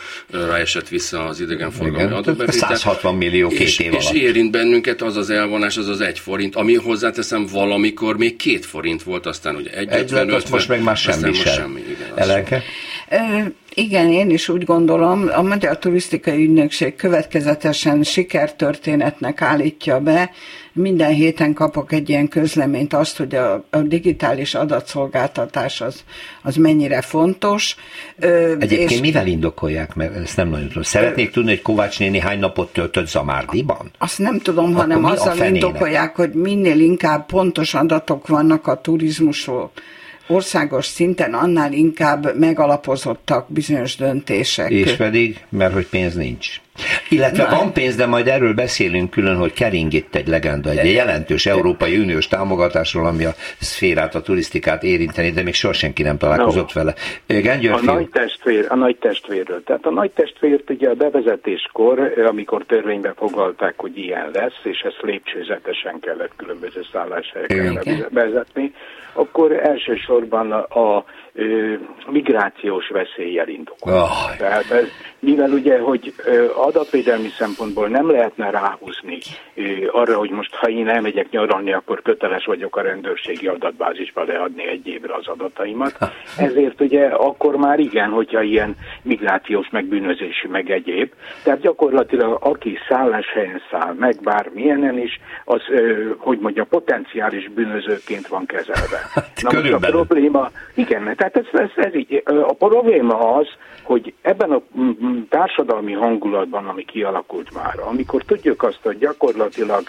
esett vissza az idegenforgalmi adóbevétel. 160 millió két és, év és alatt. érint bennünket az az elvonás, az az egy forint, ami hozzáteszem valamikor még két forint volt, aztán ugye egy, egy lett, azt most meg már semmi sem. Semmi, igen, Eleke? Igen, én is úgy gondolom, a Magyar Turisztikai Ügynökség következetesen sikertörténetnek állítja be. Minden héten kapok egy ilyen közleményt azt, hogy a, a digitális adatszolgáltatás az, az mennyire fontos. Egyébként és, mivel indokolják, mert ezt nem nagyon tudom. Szeretnék tudni, hogy Kovács néni hány napot töltött Zamárdiban? Azt nem tudom, Akkor hanem azzal indokolják, hogy minél inkább pontos adatok vannak a turizmusról országos szinten annál inkább megalapozottak bizonyos döntések. És pedig, mert hogy pénz nincs. Illetve Na, van pénz, de majd erről beszélünk külön, hogy kering itt egy legenda, egy jelentős Európai Uniós támogatásról, ami a szférát, a turisztikát érinteni, de még soha senki nem találkozott no. vele. a nagy, testvér, a nagy testvérről. Tehát a nagy testvért ugye a bevezetéskor, amikor törvénybe foglalták, hogy ilyen lesz, és ezt lépcsőzetesen kellett különböző szálláshelyekre bevezetni, akkor elsősorban a, migrációs veszélyjel indokol. Oh. Tehát ez, mivel ugye, hogy adatvédelmi szempontból nem lehetne ráhúzni arra, hogy most ha én elmegyek nyaralni, akkor köteles vagyok a rendőrségi adatbázisba leadni egy évre az adataimat. Ezért ugye akkor már igen, hogyha ilyen migrációs megbűnözési meg egyéb. Tehát gyakorlatilag aki szálláshelyen száll meg bármilyenen is, az, hogy mondja, potenciális bűnözőként van kezelve. Hát, Na most a probléma, igen, tehát ez, ez, ez így, a probléma az, hogy ebben a társadalmi hangulatban, ami kialakult már, amikor tudjuk azt, hogy gyakorlatilag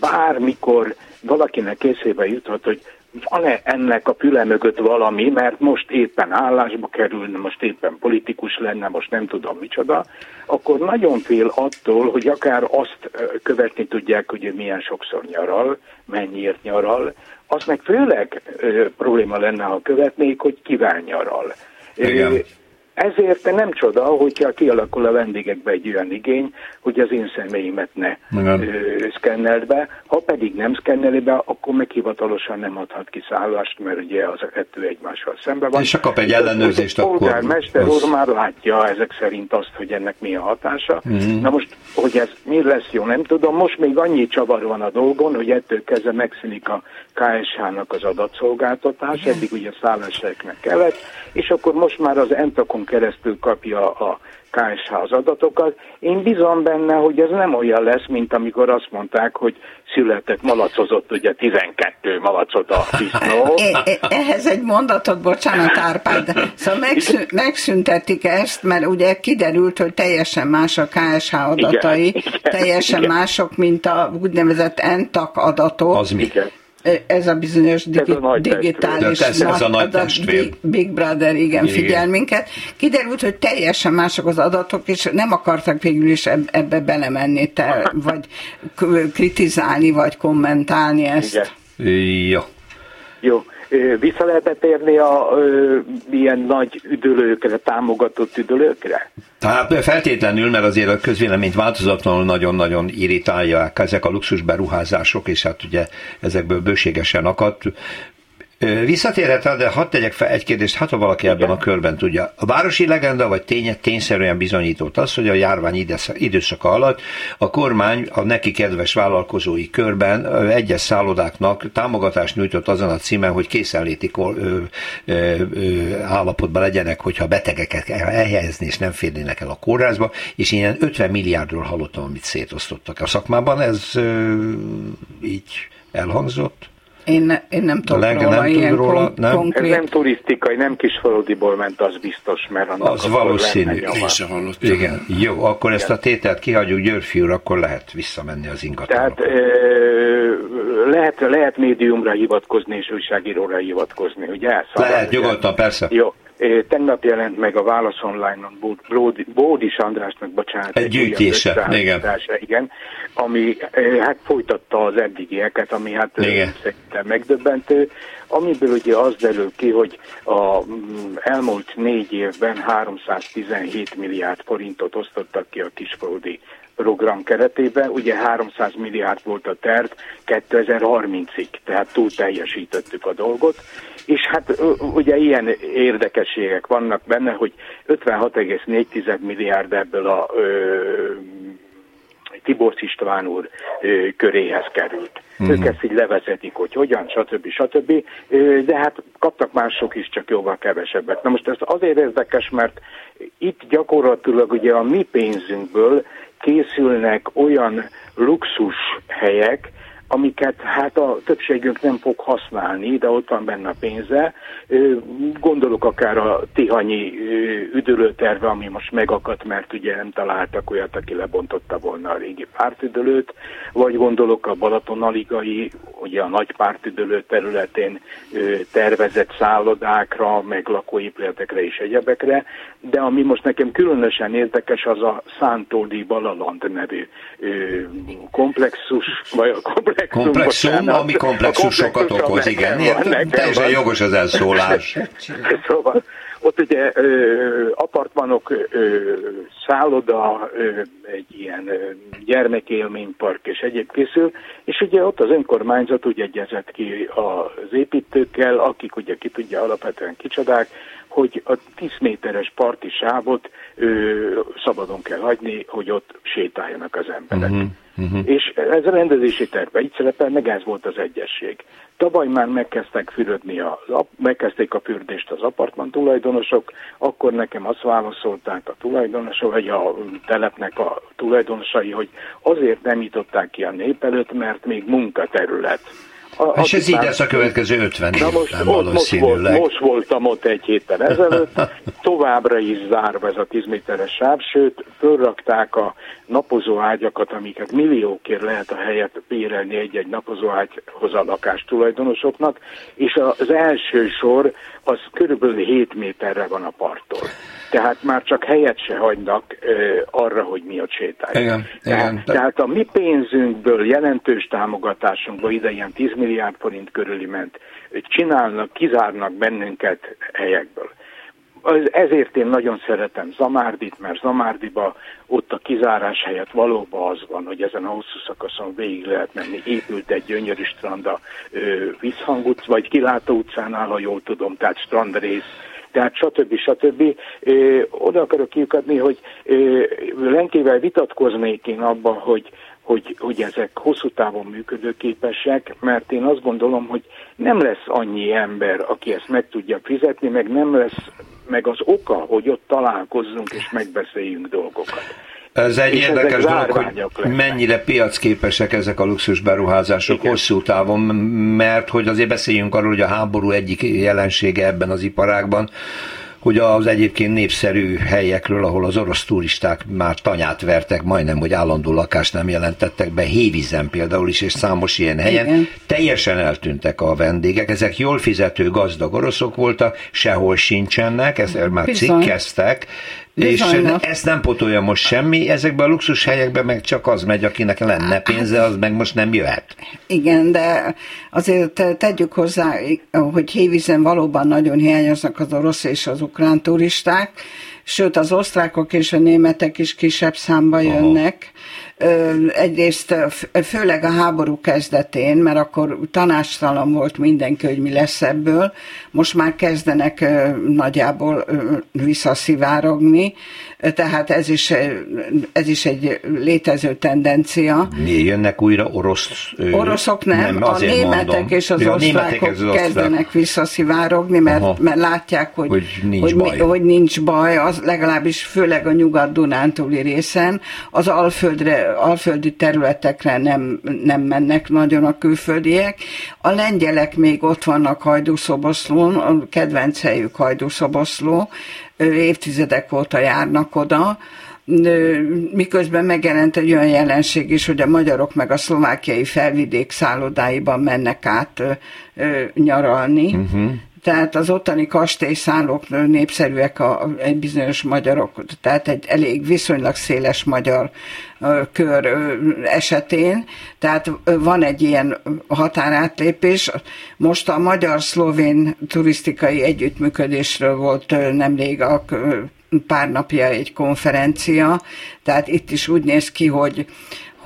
bármikor valakinek készébe juthat, hogy van-e ennek a füle mögött valami, mert most éppen állásba kerülne, most éppen politikus lenne, most nem tudom micsoda, akkor nagyon fél attól, hogy akár azt követni tudják, hogy ő milyen sokszor nyaral, mennyiért nyaral, az meg főleg ö, probléma lenne, ha követnék, hogy kivel nyaral. Igen. Ezért nem csoda, hogyha kialakul a vendégekbe egy olyan igény, hogy az én személyimet ne szkenneld be. Ha pedig nem szkenneli be, akkor meg hivatalosan nem adhat ki szállást, mert ugye az a kettő egymással szembe van. És ha kap egy ellenőrzést, akkor... A polgármester az... úr már látja ezek szerint azt, hogy ennek mi a hatása. Mm-hmm. Na most, hogy ez mi lesz jó, nem tudom. Most még annyi csavar van a dolgon, hogy ettől kezdve megszűnik a KSH-nak az adatszolgáltatás, eddig ugye szálláshelyeknek kellett, és akkor most már az Entakon keresztül kapja a KSH az adatokat. Én bizon benne, hogy ez nem olyan lesz, mint amikor azt mondták, hogy született malacozott ugye 12 malacot a disznó. Ehhez egy mondatot, bocsánat Árpád, szóval megszün, megszüntetik ezt, mert ugye kiderült, hogy teljesen más a KSH adatai, igen, teljesen igen. mások, mint a úgynevezett ENTAK adatok. Az mi? Igen ez a bizonyos digi, ez a digitális ez, ez a nagy Big, Big Brother, igen, igen, figyel minket. Kiderült, hogy teljesen mások az adatok, és nem akartak végül is ebbe belemenni, te, vagy kritizálni, vagy kommentálni ezt. Igen. Jó. Jó. Vissza lehetett érni a ö, ilyen nagy üdülőkre, támogatott üdülőkre? Tehát feltétlenül, mert azért a közvéleményt változatlanul nagyon-nagyon irritálják ezek a luxus beruházások, és hát ugye ezekből bőségesen akadt. Visszatérhet de hadd tegyek fel egy kérdést, hát ha valaki Igen. ebben a körben tudja. A városi legenda vagy tény, tényszerűen bizonyított az, hogy a járvány időszaka alatt a kormány a neki kedves vállalkozói körben egyes szállodáknak támogatást nyújtott azon a címen, hogy készenléti állapotban legyenek, hogyha betegeket elhelyezni és nem férnének el a kórházba, és ilyen 50 milliárdról hallottam, amit szétosztottak a szakmában. Ez így elhangzott? Én, én nem tudok Lenge róla, nem ilyen róla, kon- nem? konkrét... Ez nem turisztikai, nem kisfalodiból ment, az biztos, mert annak Az valószínű. Én sem hallottam. Igen, jó, akkor Igen. ezt a tételt kihagyjuk, Györfi úr, akkor lehet visszamenni az ingatlanokra. Tehát lehet, lehet médiumra hivatkozni és újságíróra hivatkozni, ugye? Szóval lehet, nyugodtan, persze. Jó, Tegnap jelent meg a Válasz Online-on Bódi, Bódis Andrásnak, bocsánat. Egy gyűjtése, igen. igen. Ami hát folytatta az eddigieket, ami hát igen. szerintem megdöbbentő, amiből ugye az derül ki, hogy a mm, elmúlt négy évben 317 milliárd forintot osztottak ki a kisföldi program keretében, ugye 300 milliárd volt a terv 2030-ig, tehát túl teljesítettük a dolgot, és hát ugye ilyen érdekességek vannak benne, hogy 56,4 milliárd ebből a ö, Tibor István úr ö, köréhez került. Mm. Ők ezt így levezetik, hogy hogyan, stb. stb. Ö, de hát kaptak mások is, csak jóval kevesebbet. Na most ez azért érdekes, mert itt gyakorlatilag ugye a mi pénzünkből készülnek olyan luxus helyek, amiket hát a többségünk nem fog használni, de ott van benne a pénze. Gondolok akár a tihanyi üdülőterve, ami most megakadt, mert ugye nem találtak olyat, aki lebontotta volna a régi pártüdülőt, vagy gondolok a Balatonaligai, ugye a nagy pártüdülő területén tervezett szállodákra, meg lakóépületekre és egyebekre, de ami most nekem különösen érdekes, az a Szántódi Balaland nevű komplexus, vagy a komplex komplexum, komplexum ami komplexusokat okoz, igen. Van, teljesen jogos az elszólás. szóval ott ugye ö, apartmanok, ö, szálloda, ö, egy ilyen ö, gyermekélménypark és egyéb készül, és ugye ott az önkormányzat úgy egyezett ki az építőkkel, akik ugye ki tudja alapvetően kicsodák, hogy a 10 méteres parti sávot ö, szabadon kell hagyni, hogy ott sétáljanak az emberek. Uh-huh. Uh-huh. És ez a rendezési terve így szerepel, meg ez volt az egyesség. Tavaly már megkezdtek fürödni, a, megkezdték a fürdést az apartman tulajdonosok, akkor nekem azt válaszolták a tulajdonosok, vagy a telepnek a tulajdonosai, hogy azért nem nyitották ki a nép előtt, mert még munkaterület. A, és ez így lesz a következő 50 évben most, valószínűleg. Most, most voltam ott egy héttel ezelőtt, továbbra is zárva ez a 10 méteres sáv, sőt, fölrakták a napozó ágyakat, amiket milliókért lehet a helyet bérelni egy-egy napozó ágyhoz a lakás tulajdonosoknak, és az első sor az körülbelül 7 méterre van a parttól. Tehát már csak helyet se hagynak ö, arra, hogy mi ott sétáljunk. Igen, tehát, igen. tehát a mi pénzünkből, jelentős támogatásunkból, ide ilyen 10 milliárd forint körüli ment, csinálnak, kizárnak bennünket helyekből. Ezért én nagyon szeretem Zamárdit, mert Zamárdiba ott a kizárás helyett valóban az van, hogy ezen a hosszú szakaszon végig lehet menni. Épült egy gyönyörű strand a Visszhang utc, vagy Kilátó utcánál, ha jól tudom, tehát strandrész, tehát stb. stb. Oda akarok kiukadni, hogy Lenkével vitatkoznék én abban, hogy hogy, hogy ezek hosszú távon működőképesek, mert én azt gondolom, hogy nem lesz annyi ember, aki ezt meg tudja fizetni, meg nem lesz meg az oka, hogy ott találkozzunk és megbeszéljünk dolgokat. Ez egy és érdekes dolog, hogy mennyire piacképesek ezek a luxus beruházások Igen. hosszú távon, mert hogy azért beszéljünk arról, hogy a háború egyik jelensége ebben az iparágban, hogy az egyébként népszerű helyekről, ahol az orosz turisták már tanyát vertek, majdnem, hogy állandó lakást nem jelentettek be, Hévizen például is, és számos ilyen helyen, Igen. teljesen eltűntek a vendégek. Ezek jól fizető gazdag oroszok voltak, sehol sincsenek, ezt már Bizony. cikkeztek, És ezt nem potolja most semmi, ezekben a luxus helyekben meg csak az megy, akinek lenne pénze, az meg most nem jöhet. Igen, de azért tegyük hozzá, hogy Hévízen valóban nagyon hiányoznak az orosz és az ukrán turisták, sőt az osztrákok és a németek is kisebb számba jönnek. Aha. Egyrészt főleg a háború kezdetén, mert akkor tanástalan volt mindenki, hogy mi lesz ebből. Most már kezdenek nagyjából visszaszivárogni, tehát ez is, ez is egy létező tendencia. Mi jönnek újra orosz? Oroszok nem, nem a németek mondom. és az ja, osztrákok az kezdenek visszaszivárogni, mert, mert látják, hogy, hogy, nincs hogy, baj. hogy nincs baj, az legalábbis főleg a nyugat-dunántúli részen, az alföldre, alföldi területekre nem, nem mennek nagyon a külföldiek. A lengyelek még ott vannak Hajdúszoboszlón, a kedvenc helyük Hajdúszoboszló, évtizedek óta járnak oda, miközben megjelent egy olyan jelenség is, hogy a magyarok meg a szlovákiai felvidék szállodáiban mennek át nyaralni. Uh-huh. Tehát az ottani kastélyszállók népszerűek a, egy bizonyos magyarok, tehát egy elég viszonylag széles magyar kör esetén, tehát van egy ilyen határátlépés. Most a magyar-szlovén turisztikai együttműködésről volt nemrég a pár napja egy konferencia, tehát itt is úgy néz ki, hogy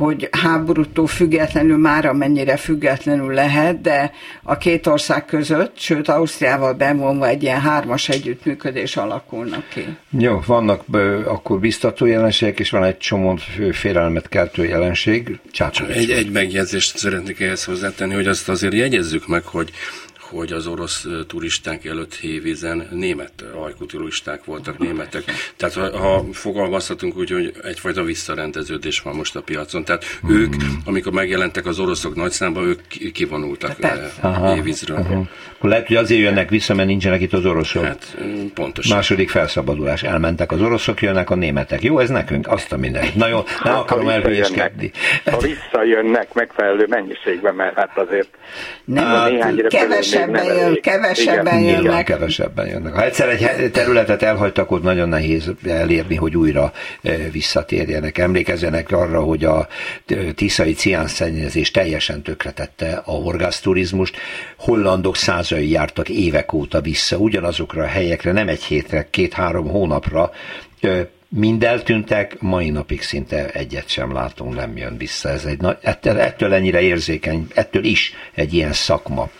hogy háborútól függetlenül már amennyire függetlenül lehet, de a két ország között, sőt Ausztriával bevonva egy ilyen hármas együttműködés alakulnak ki. Jó, vannak akkor biztató jelenségek, és van egy csomó félelmet keltő jelenség. Csácsovics. Egy, egy megjegyzést szeretnék ehhez hozzátenni, hogy azt azért jegyezzük meg, hogy hogy az orosz turisták előtt hévízen német ajkú turisták voltak németek. Tehát ha, ha fogalmazhatunk úgy, hogy egyfajta visszarendeződés van most a piacon. Tehát mm. ők, amikor megjelentek az oroszok nagy számban, ők kivonultak hévízről. Aha. Lehet, hogy azért jönnek vissza, mert nincsenek itt az oroszok. Hát, pontosan. Második felszabadulás. Elmentek az oroszok, jönnek a németek. Jó, ez nekünk? Azt a minden. Na jó, nem hát, akarom elhülyeskedni. Ha visszajönnek megfelelő mennyiségben, mert hát azért nem hát, néhány kevesebben, jön, kevesebben igen, jönnek. Igen, kevesebben jönnek. Ha egyszer egy területet elhagytak, ott nagyon nehéz elérni, hogy újra e, visszatérjenek. Emlékezzenek arra, hogy a e, tiszai ciánszennyezés teljesen tökretette a horgászturizmust. Hollandok százai jártak évek óta vissza ugyanazokra a helyekre, nem egy hétre, két-három hónapra, e, mind eltűntek, mai napig szinte egyet sem látunk, nem jön vissza. Ez egy, ettől, ettől ennyire érzékeny, ettől is egy ilyen szakma.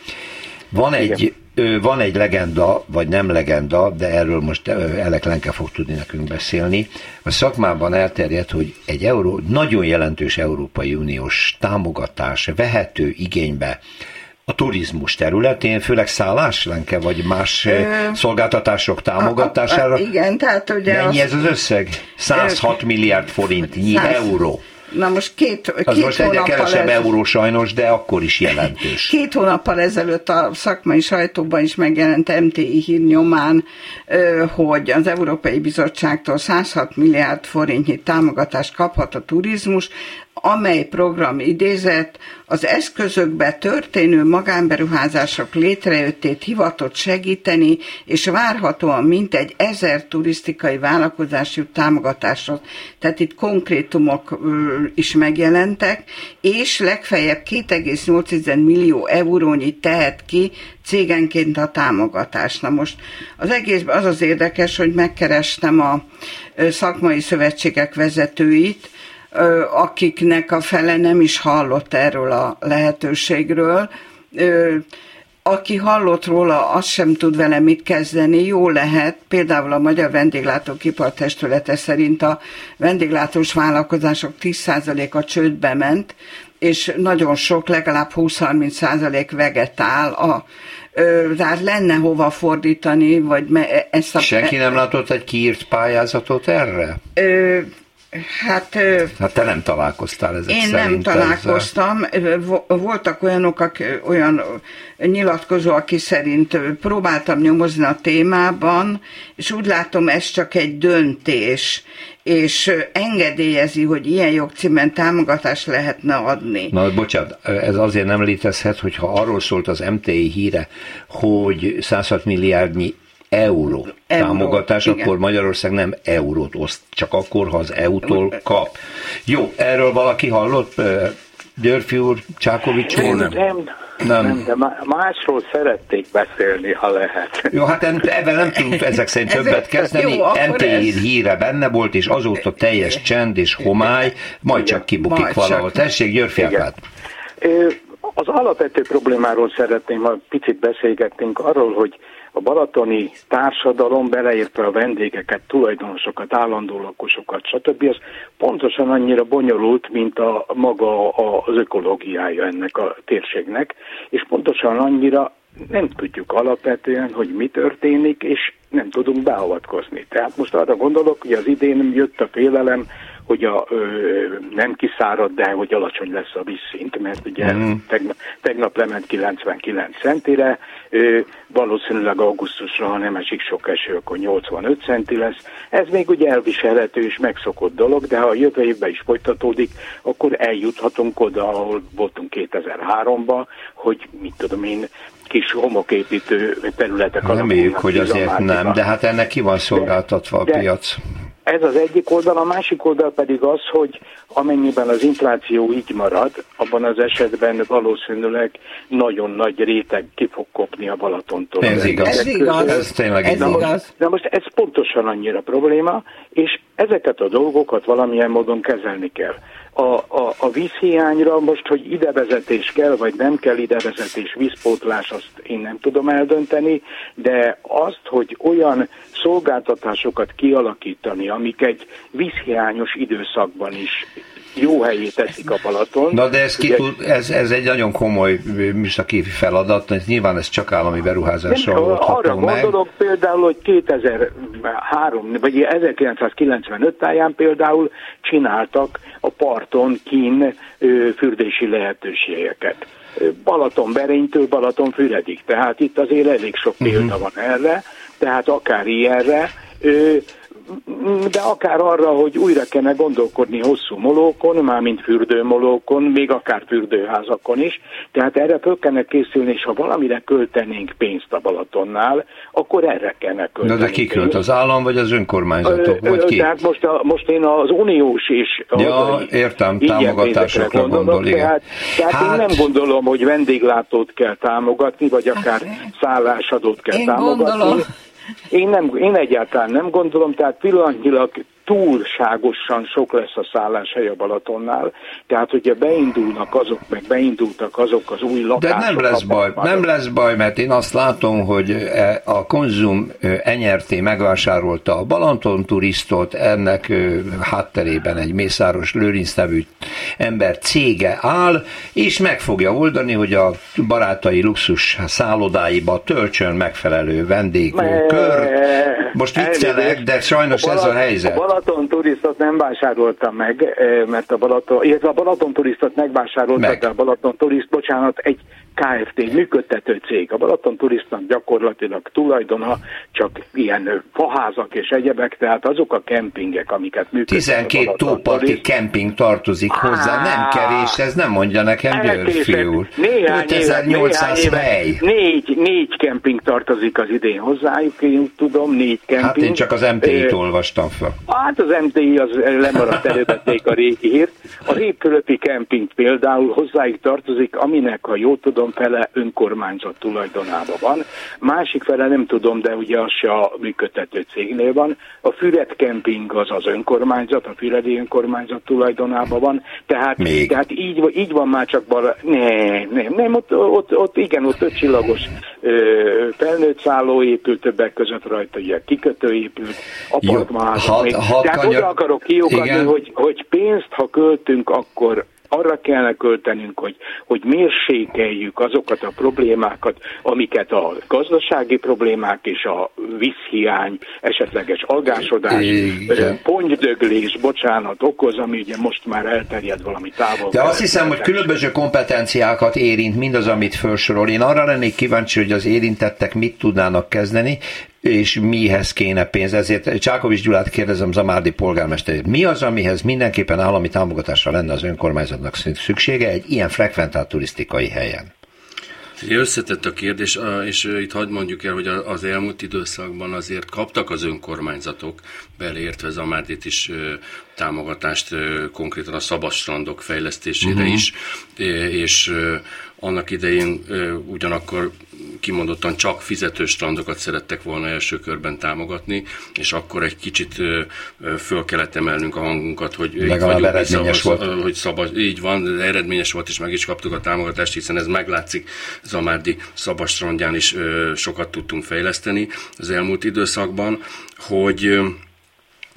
Van egy, van egy legenda, vagy nem legenda, de erről most Elek Lenke fog tudni nekünk beszélni. A szakmában elterjedt, hogy egy euró, nagyon jelentős Európai Uniós támogatás vehető igénybe a turizmus területén, főleg szállás lenke, vagy más Ö, szolgáltatások támogatására. A, a, igen, tehát ugye... Mennyi az, ez az összeg? 106 milliárd forintnyi 100, euró. Na most két, Az két most egyre kevesebb ez... euró sajnos, de akkor is jelentős. Két hónappal ezelőtt a szakmai sajtóban is megjelent MTI hír nyomán, hogy az Európai Bizottságtól 106 milliárd forintnyi támogatást kaphat a turizmus, amely program idézett az eszközökbe történő magánberuházások létrejöttét hivatott segíteni, és várhatóan mintegy ezer turisztikai vállalkozás jut támogatásra. Tehát itt konkrétumok is megjelentek, és legfeljebb 2,8 millió eurónyi tehet ki cégenként a támogatás. Na most az egészben az az érdekes, hogy megkerestem a szakmai szövetségek vezetőit, akiknek a fele nem is hallott erről a lehetőségről. Aki hallott róla, az sem tud vele mit kezdeni. Jó lehet, például a Magyar Vendéglátók Ipartestülete szerint a vendéglátós vállalkozások 10%-a csődbe ment, és nagyon sok, legalább 20-30 százalék vegetál a tehát lenne hova fordítani, vagy ezt a... Senki nem látott egy kiírt pályázatot erre? Ö, Hát, hát te nem találkoztál ezek Én nem találkoztam. Ezzel. Voltak olyanok, olyan nyilatkozó, aki szerint próbáltam nyomozni a témában, és úgy látom, ez csak egy döntés, és engedélyezi, hogy ilyen jogcímen támogatást lehetne adni. Na, bocsánat, ez azért nem létezhet, hogyha arról szólt az MTI híre, hogy 106 milliárdnyi euró, euró támogatás, igen. akkor Magyarország nem eurót oszt, csak akkor, ha az EU-tól kap. Jó, erről valaki hallott? Györfi úr, Csákovics úr? Nem. nem. Nem. nem, de másról szerették beszélni, ha lehet. Jó, hát ebben nem tudunk ezek szerint többet kezdeni. MTI ez... híre benne volt, és azóta teljes csend és homály, majd csak kibukik majd valahol. Csak... Tessék, Györfi Az alapvető problémáról szeretném, ha picit beszélgettünk arról, hogy a balatoni társadalom, beleértve a vendégeket, tulajdonosokat, állandó lakosokat, stb. az pontosan annyira bonyolult, mint a maga az ökológiája ennek a térségnek, és pontosan annyira nem tudjuk alapvetően, hogy mi történik, és nem tudunk beavatkozni. Tehát most arra gondolok, hogy az idén jött a félelem, hogy a, ö, nem kiszárad, de hogy alacsony lesz a vízszint, mert ugye mm. tegnap, tegnap lement 99 centire, ö, valószínűleg augusztusra, ha nem esik sok eső, akkor 85 centi lesz. Ez még ugye elviselhető és megszokott dolog, de ha a jövő évben is folytatódik, akkor eljuthatunk oda, ahol voltunk 2003-ban, hogy mit tudom én, kis homoképítő területek. Reméljük, hogy azért nem, de hát ennek ki van szolgáltatva de, a piac. Ez az egyik oldal, a másik oldal pedig az, hogy amennyiben az infláció így marad, abban az esetben valószínűleg nagyon nagy réteg ki fog kopni a Balatontól. Ez igaz. Ez igaz. Ez tényleg Ez igaz. Na most, na most ez pontosan annyira probléma, és ezeket a dolgokat valamilyen módon kezelni kell. A, a, a vízhiányra most, hogy idevezetés kell, vagy nem kell idevezetés, vízpótlás, azt én nem tudom eldönteni, de azt, hogy olyan szolgáltatásokat kialakítani, amik egy vízhiányos időszakban is jó helyé teszik a Balaton. Na de ez, Ugye- tud, ez, ez egy nagyon komoly műszaki feladat, mert nyilván ez csak állami beruházással Nem, arra oldható meg. gondolok például, hogy 2003 vagy 1995 táján például csináltak a parton kín fürdési lehetőségeket. Balaton Berénytől Balaton Füredig. Tehát itt azért elég sok példa van erre, tehát akár ilyenre, de akár arra, hogy újra kellene gondolkodni hosszú molókon, mármint fürdőmolókon, még akár fürdőházakon is. Tehát erre föl kellene készülni, és ha valamire költenénk pénzt a Balatonnál, akkor erre kellene Na költeni. de ki költ, az állam vagy az önkormányzatok? Ö, Vagy ki? Tehát most, a, most én az uniós és Ja, hazai értem, támogatásokra gondolok, gondol, igen. Tehát, tehát Hát- én nem gondolom, hogy vendéglátót kell támogatni, vagy akár szállásadót kell Én támogatni. gondolom. Én, nem, én egyáltalán nem gondolom, tehát pillanatnyilag túlságosan sok lesz a szálláshely a Balatonnál, tehát hogyha beindulnak azok, meg beindultak azok az új De lakások. nem lesz baj, nem lesz baj, mert én azt látom, hogy e, a konzum enyerté megvásárolta a Balanton turistot, ennek ö, hátterében egy Mészáros Lőrinc nevű ember cége áll, és meg fogja oldani, hogy a barátai luxus szállodáiba töltsön megfelelő vendégkör. Most viccelek, de sajnos ez a helyzet. Balaton turistot nem vásároltam meg, eh, mert a Balaton, illetve a Balaton turistot megvásárolta, Meg. de a Balaton turist, bocsánat, egy KFT, működtető cég. A Balaton turistnak gyakorlatilag tulajdona csak ilyen faházak és egyebek, tehát azok a kempingek, amiket működtet 12 a Balaton tóparti kemping tartozik hozzá, nem kevés, ez nem mondja nekem Györfi úr. Néhány éve, 5800 néhány éve, hely. Négy, négy kemping tartozik az idén hozzájuk, én tudom, négy kemping. Hát én csak az MTI-t olvastam fel. Hát az MTI az lemaradt, elővették a régi hírt. A Répfölöpi kemping például hozzáig tartozik, aminek, ha jól tudom, fele önkormányzat tulajdonában van. Másik fele nem tudom, de ugye az se a működtető cégnél van. A Füred kemping az az önkormányzat, a Füredi önkormányzat tulajdonában van. Tehát, Még. tehát így, így van már csak bal... Nem, nem, nem ott, ott, ott igen, ott ötcsillagos ö, felnőtt szálló épült többek között rajta, ugye kikötő épült, apartmanházak Tehát kanyar- oda akarok kiukadni, hogy, hogy pénzt, ha költünk, akkor arra kellene költenünk, hogy, hogy mérsékeljük azokat a problémákat, amiket a gazdasági problémák és a vízhiány, esetleges algásodás, ponydöglés, bocsánat, okoz, ami ugye most már elterjed valami távol. De azt hiszem, hogy különböző kompetenciákat érint mindaz, amit felsorol. Én arra lennék kíváncsi, hogy az érintettek mit tudnának kezdeni, és mihez kéne pénz. Ezért Csákovics Gyulát kérdezem Zamárdi polgármesterét. Mi az, amihez mindenképpen állami támogatásra lenne az önkormányzatnak szüksége egy ilyen frekventált turisztikai helyen? Ugye összetett a kérdés, és itt hagyd mondjuk el, hogy az elmúlt időszakban azért kaptak az önkormányzatok, beleértve Zamárdit is támogatást konkrétan a szabadstrandok fejlesztésére uh-huh. is, és annak idején ugyanakkor kimondottan csak fizetős strandokat szerettek volna első körben támogatni, és akkor egy kicsit föl kellett emelnünk a hangunkat, hogy Legalább vagyunk, eredményes szavaz- volt. hogy szabad, így van, eredményes volt, és meg is kaptuk a támogatást, hiszen ez meglátszik Zamárdi Szabastrandján is sokat tudtunk fejleszteni az elmúlt időszakban, hogy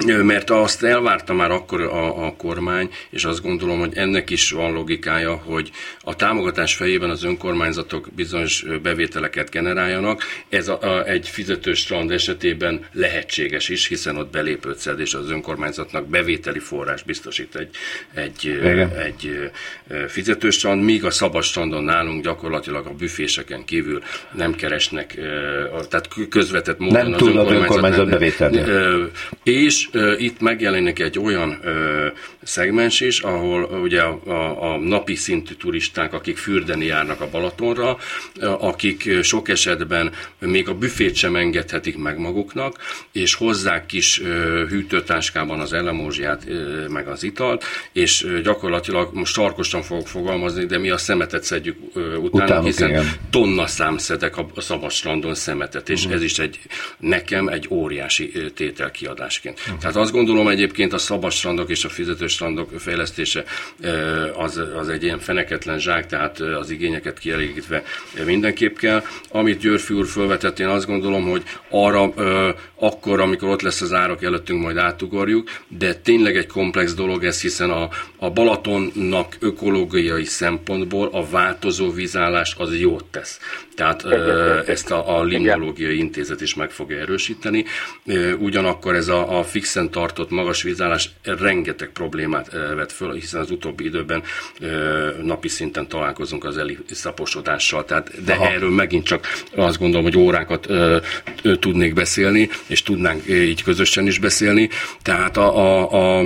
mert azt elvárta már akkor a, a kormány, és azt gondolom, hogy ennek is van logikája, hogy a támogatás fejében az önkormányzatok bizonyos bevételeket generáljanak. Ez a, a, egy fizetős strand esetében lehetséges is, hiszen ott belépőt szed, és az önkormányzatnak bevételi forrás biztosít egy, egy, Igen. egy fizetős strand, míg a szabad strandon nálunk gyakorlatilag a büféseken kívül nem keresnek, tehát közvetett módon Nem az önkormányzat önkormányzat bevételni. Ö, és És itt megjelenik egy olyan szegmens is, ahol ugye a, a, a napi szintű turisták, akik fürdeni járnak a Balatonra, akik sok esetben még a büfét sem engedhetik meg maguknak, és hozzák kis hűtőtáskában az elemózsiát, meg az italt, és gyakorlatilag most sarkosan fogok fogalmazni, de mi a szemetet szedjük utána, Utánuk, hiszen igen. tonna szám szedek a szabadstrandon szemetet, és uh-huh. ez is egy nekem egy óriási tételkiadásként. Tehát azt gondolom egyébként a szabadstrandok és a fizetős strandok fejlesztése az, az egy ilyen feneketlen zsák, tehát az igényeket kielégítve mindenképp kell. Amit Györfi úr felvetett, én azt gondolom, hogy arra akkor, amikor ott lesz az árak előttünk, majd átugorjuk, de tényleg egy komplex dolog ez, hiszen a, a Balatonnak ökológiai szempontból a változó vízállás az jót tesz. Tehát ezt a, a limnológiai intézet is meg fogja erősíteni. Ugyanakkor ez a, a fixen tartott magas vízállás rengeteg problémát vet föl, hiszen az utóbbi időben napi szinten találkozunk az eli szaposodással. Tehát, de Aha. erről megint csak azt gondolom, hogy órákat tudnék beszélni, és tudnánk így közösen is beszélni. Tehát a, a, a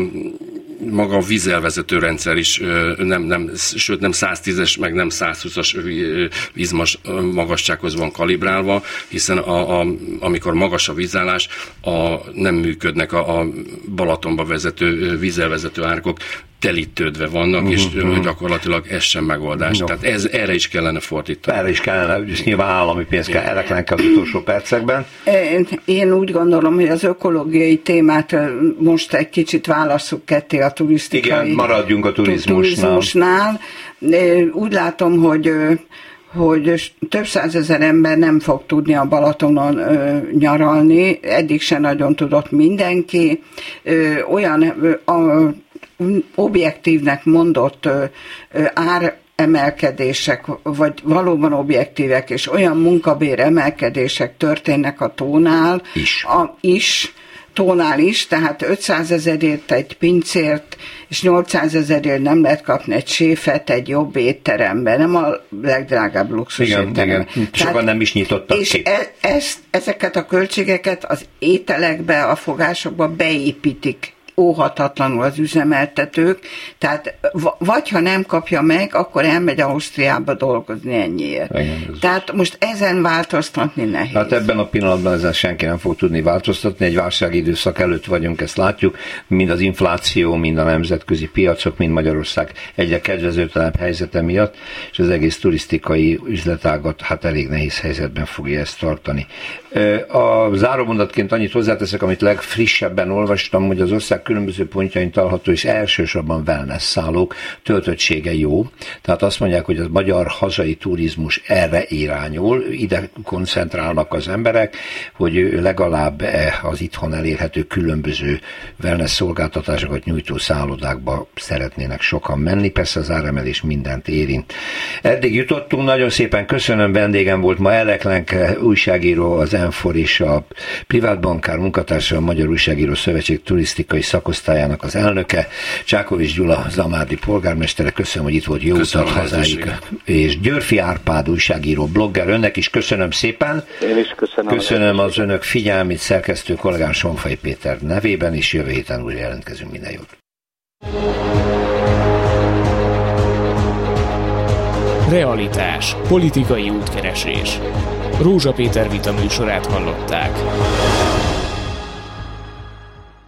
maga a vízelvezető rendszer is nem, nem, sőt nem 110-es, meg nem 120-as vízmas magassághoz van kalibrálva, hiszen a, a, amikor magas a vízállás, a, nem működnek a, a Balatonba vezető vízelvezető árkok, telítődve vannak, uh-huh, és uh-huh. gyakorlatilag ez sem megoldás. No. Tehát ez, erre is kellene fordítani. Erre is kellene, és nyilván állami pénz kell, erre kellene az utolsó percekben. Én, én úgy gondolom, hogy az ökológiai témát most egy kicsit válasszuk ketté a turisztikai... Igen, maradjunk a turizmusnál. turizmusnál. Úgy látom, hogy hogy több százezer ember nem fog tudni a Balatonon ö, nyaralni, eddig se nagyon tudott mindenki. Ö, olyan ö, a, objektívnek mondott ár emelkedések, vagy valóban objektívek, és olyan munkabér emelkedések történnek a tónál is, a, is tónál is, tehát 500 ezerért egy pincért, és 800 ezerért nem lehet kapni egy séfet egy jobb étteremben, nem a legdrágább luxus igen, étterem. Igen, sokan nem is nyitottak és ki. E, ezt, ezeket a költségeket az ételekbe, a fogásokba beépítik óhatatlanul az üzemeltetők, tehát vagy ha nem kapja meg, akkor elmegy Ausztriába dolgozni ennyiért. Igen, tehát most ezen változtatni nehéz. Hát ebben a pillanatban ezen senki nem fog tudni változtatni, egy válságidőszak előtt vagyunk, ezt látjuk, mind az infláció, mind a nemzetközi piacok, mind Magyarország egyre kedvezőtlenebb helyzete miatt, és az egész turisztikai üzletágat hát elég nehéz helyzetben fogja ezt tartani. A zárómondatként annyit hozzáteszek, amit legfrissebben olvastam, hogy az ország különböző pontjain található, és elsősorban wellness szállók töltöttsége jó. Tehát azt mondják, hogy a magyar hazai turizmus erre irányul, ide koncentrálnak az emberek, hogy legalább e az itthon elérhető különböző wellness szolgáltatásokat nyújtó szállodákba szeretnének sokan menni. Persze az áremelés mindent érint. Eddig jutottunk, nagyon szépen köszönöm, vendégem volt ma Eleklenk újságíró, az Enfor és a privátbankár munkatársa, a Magyar Újságíró Szövetség turisztikai szakosztályának az elnöke, Csákovics Gyula Zamádi polgármestere, köszönöm, hogy itt volt jó utat hazáig, és Györfi Árpád újságíró, blogger, önnek is köszönöm szépen. Én is köszönöm. Köszönöm az önök figyelmét, szerkesztő kollégám Sonfai Péter nevében, és jövő héten újra jelentkezünk minden jót. Realitás. Politikai útkeresés. Rózsa Péter vita műsorát hallották.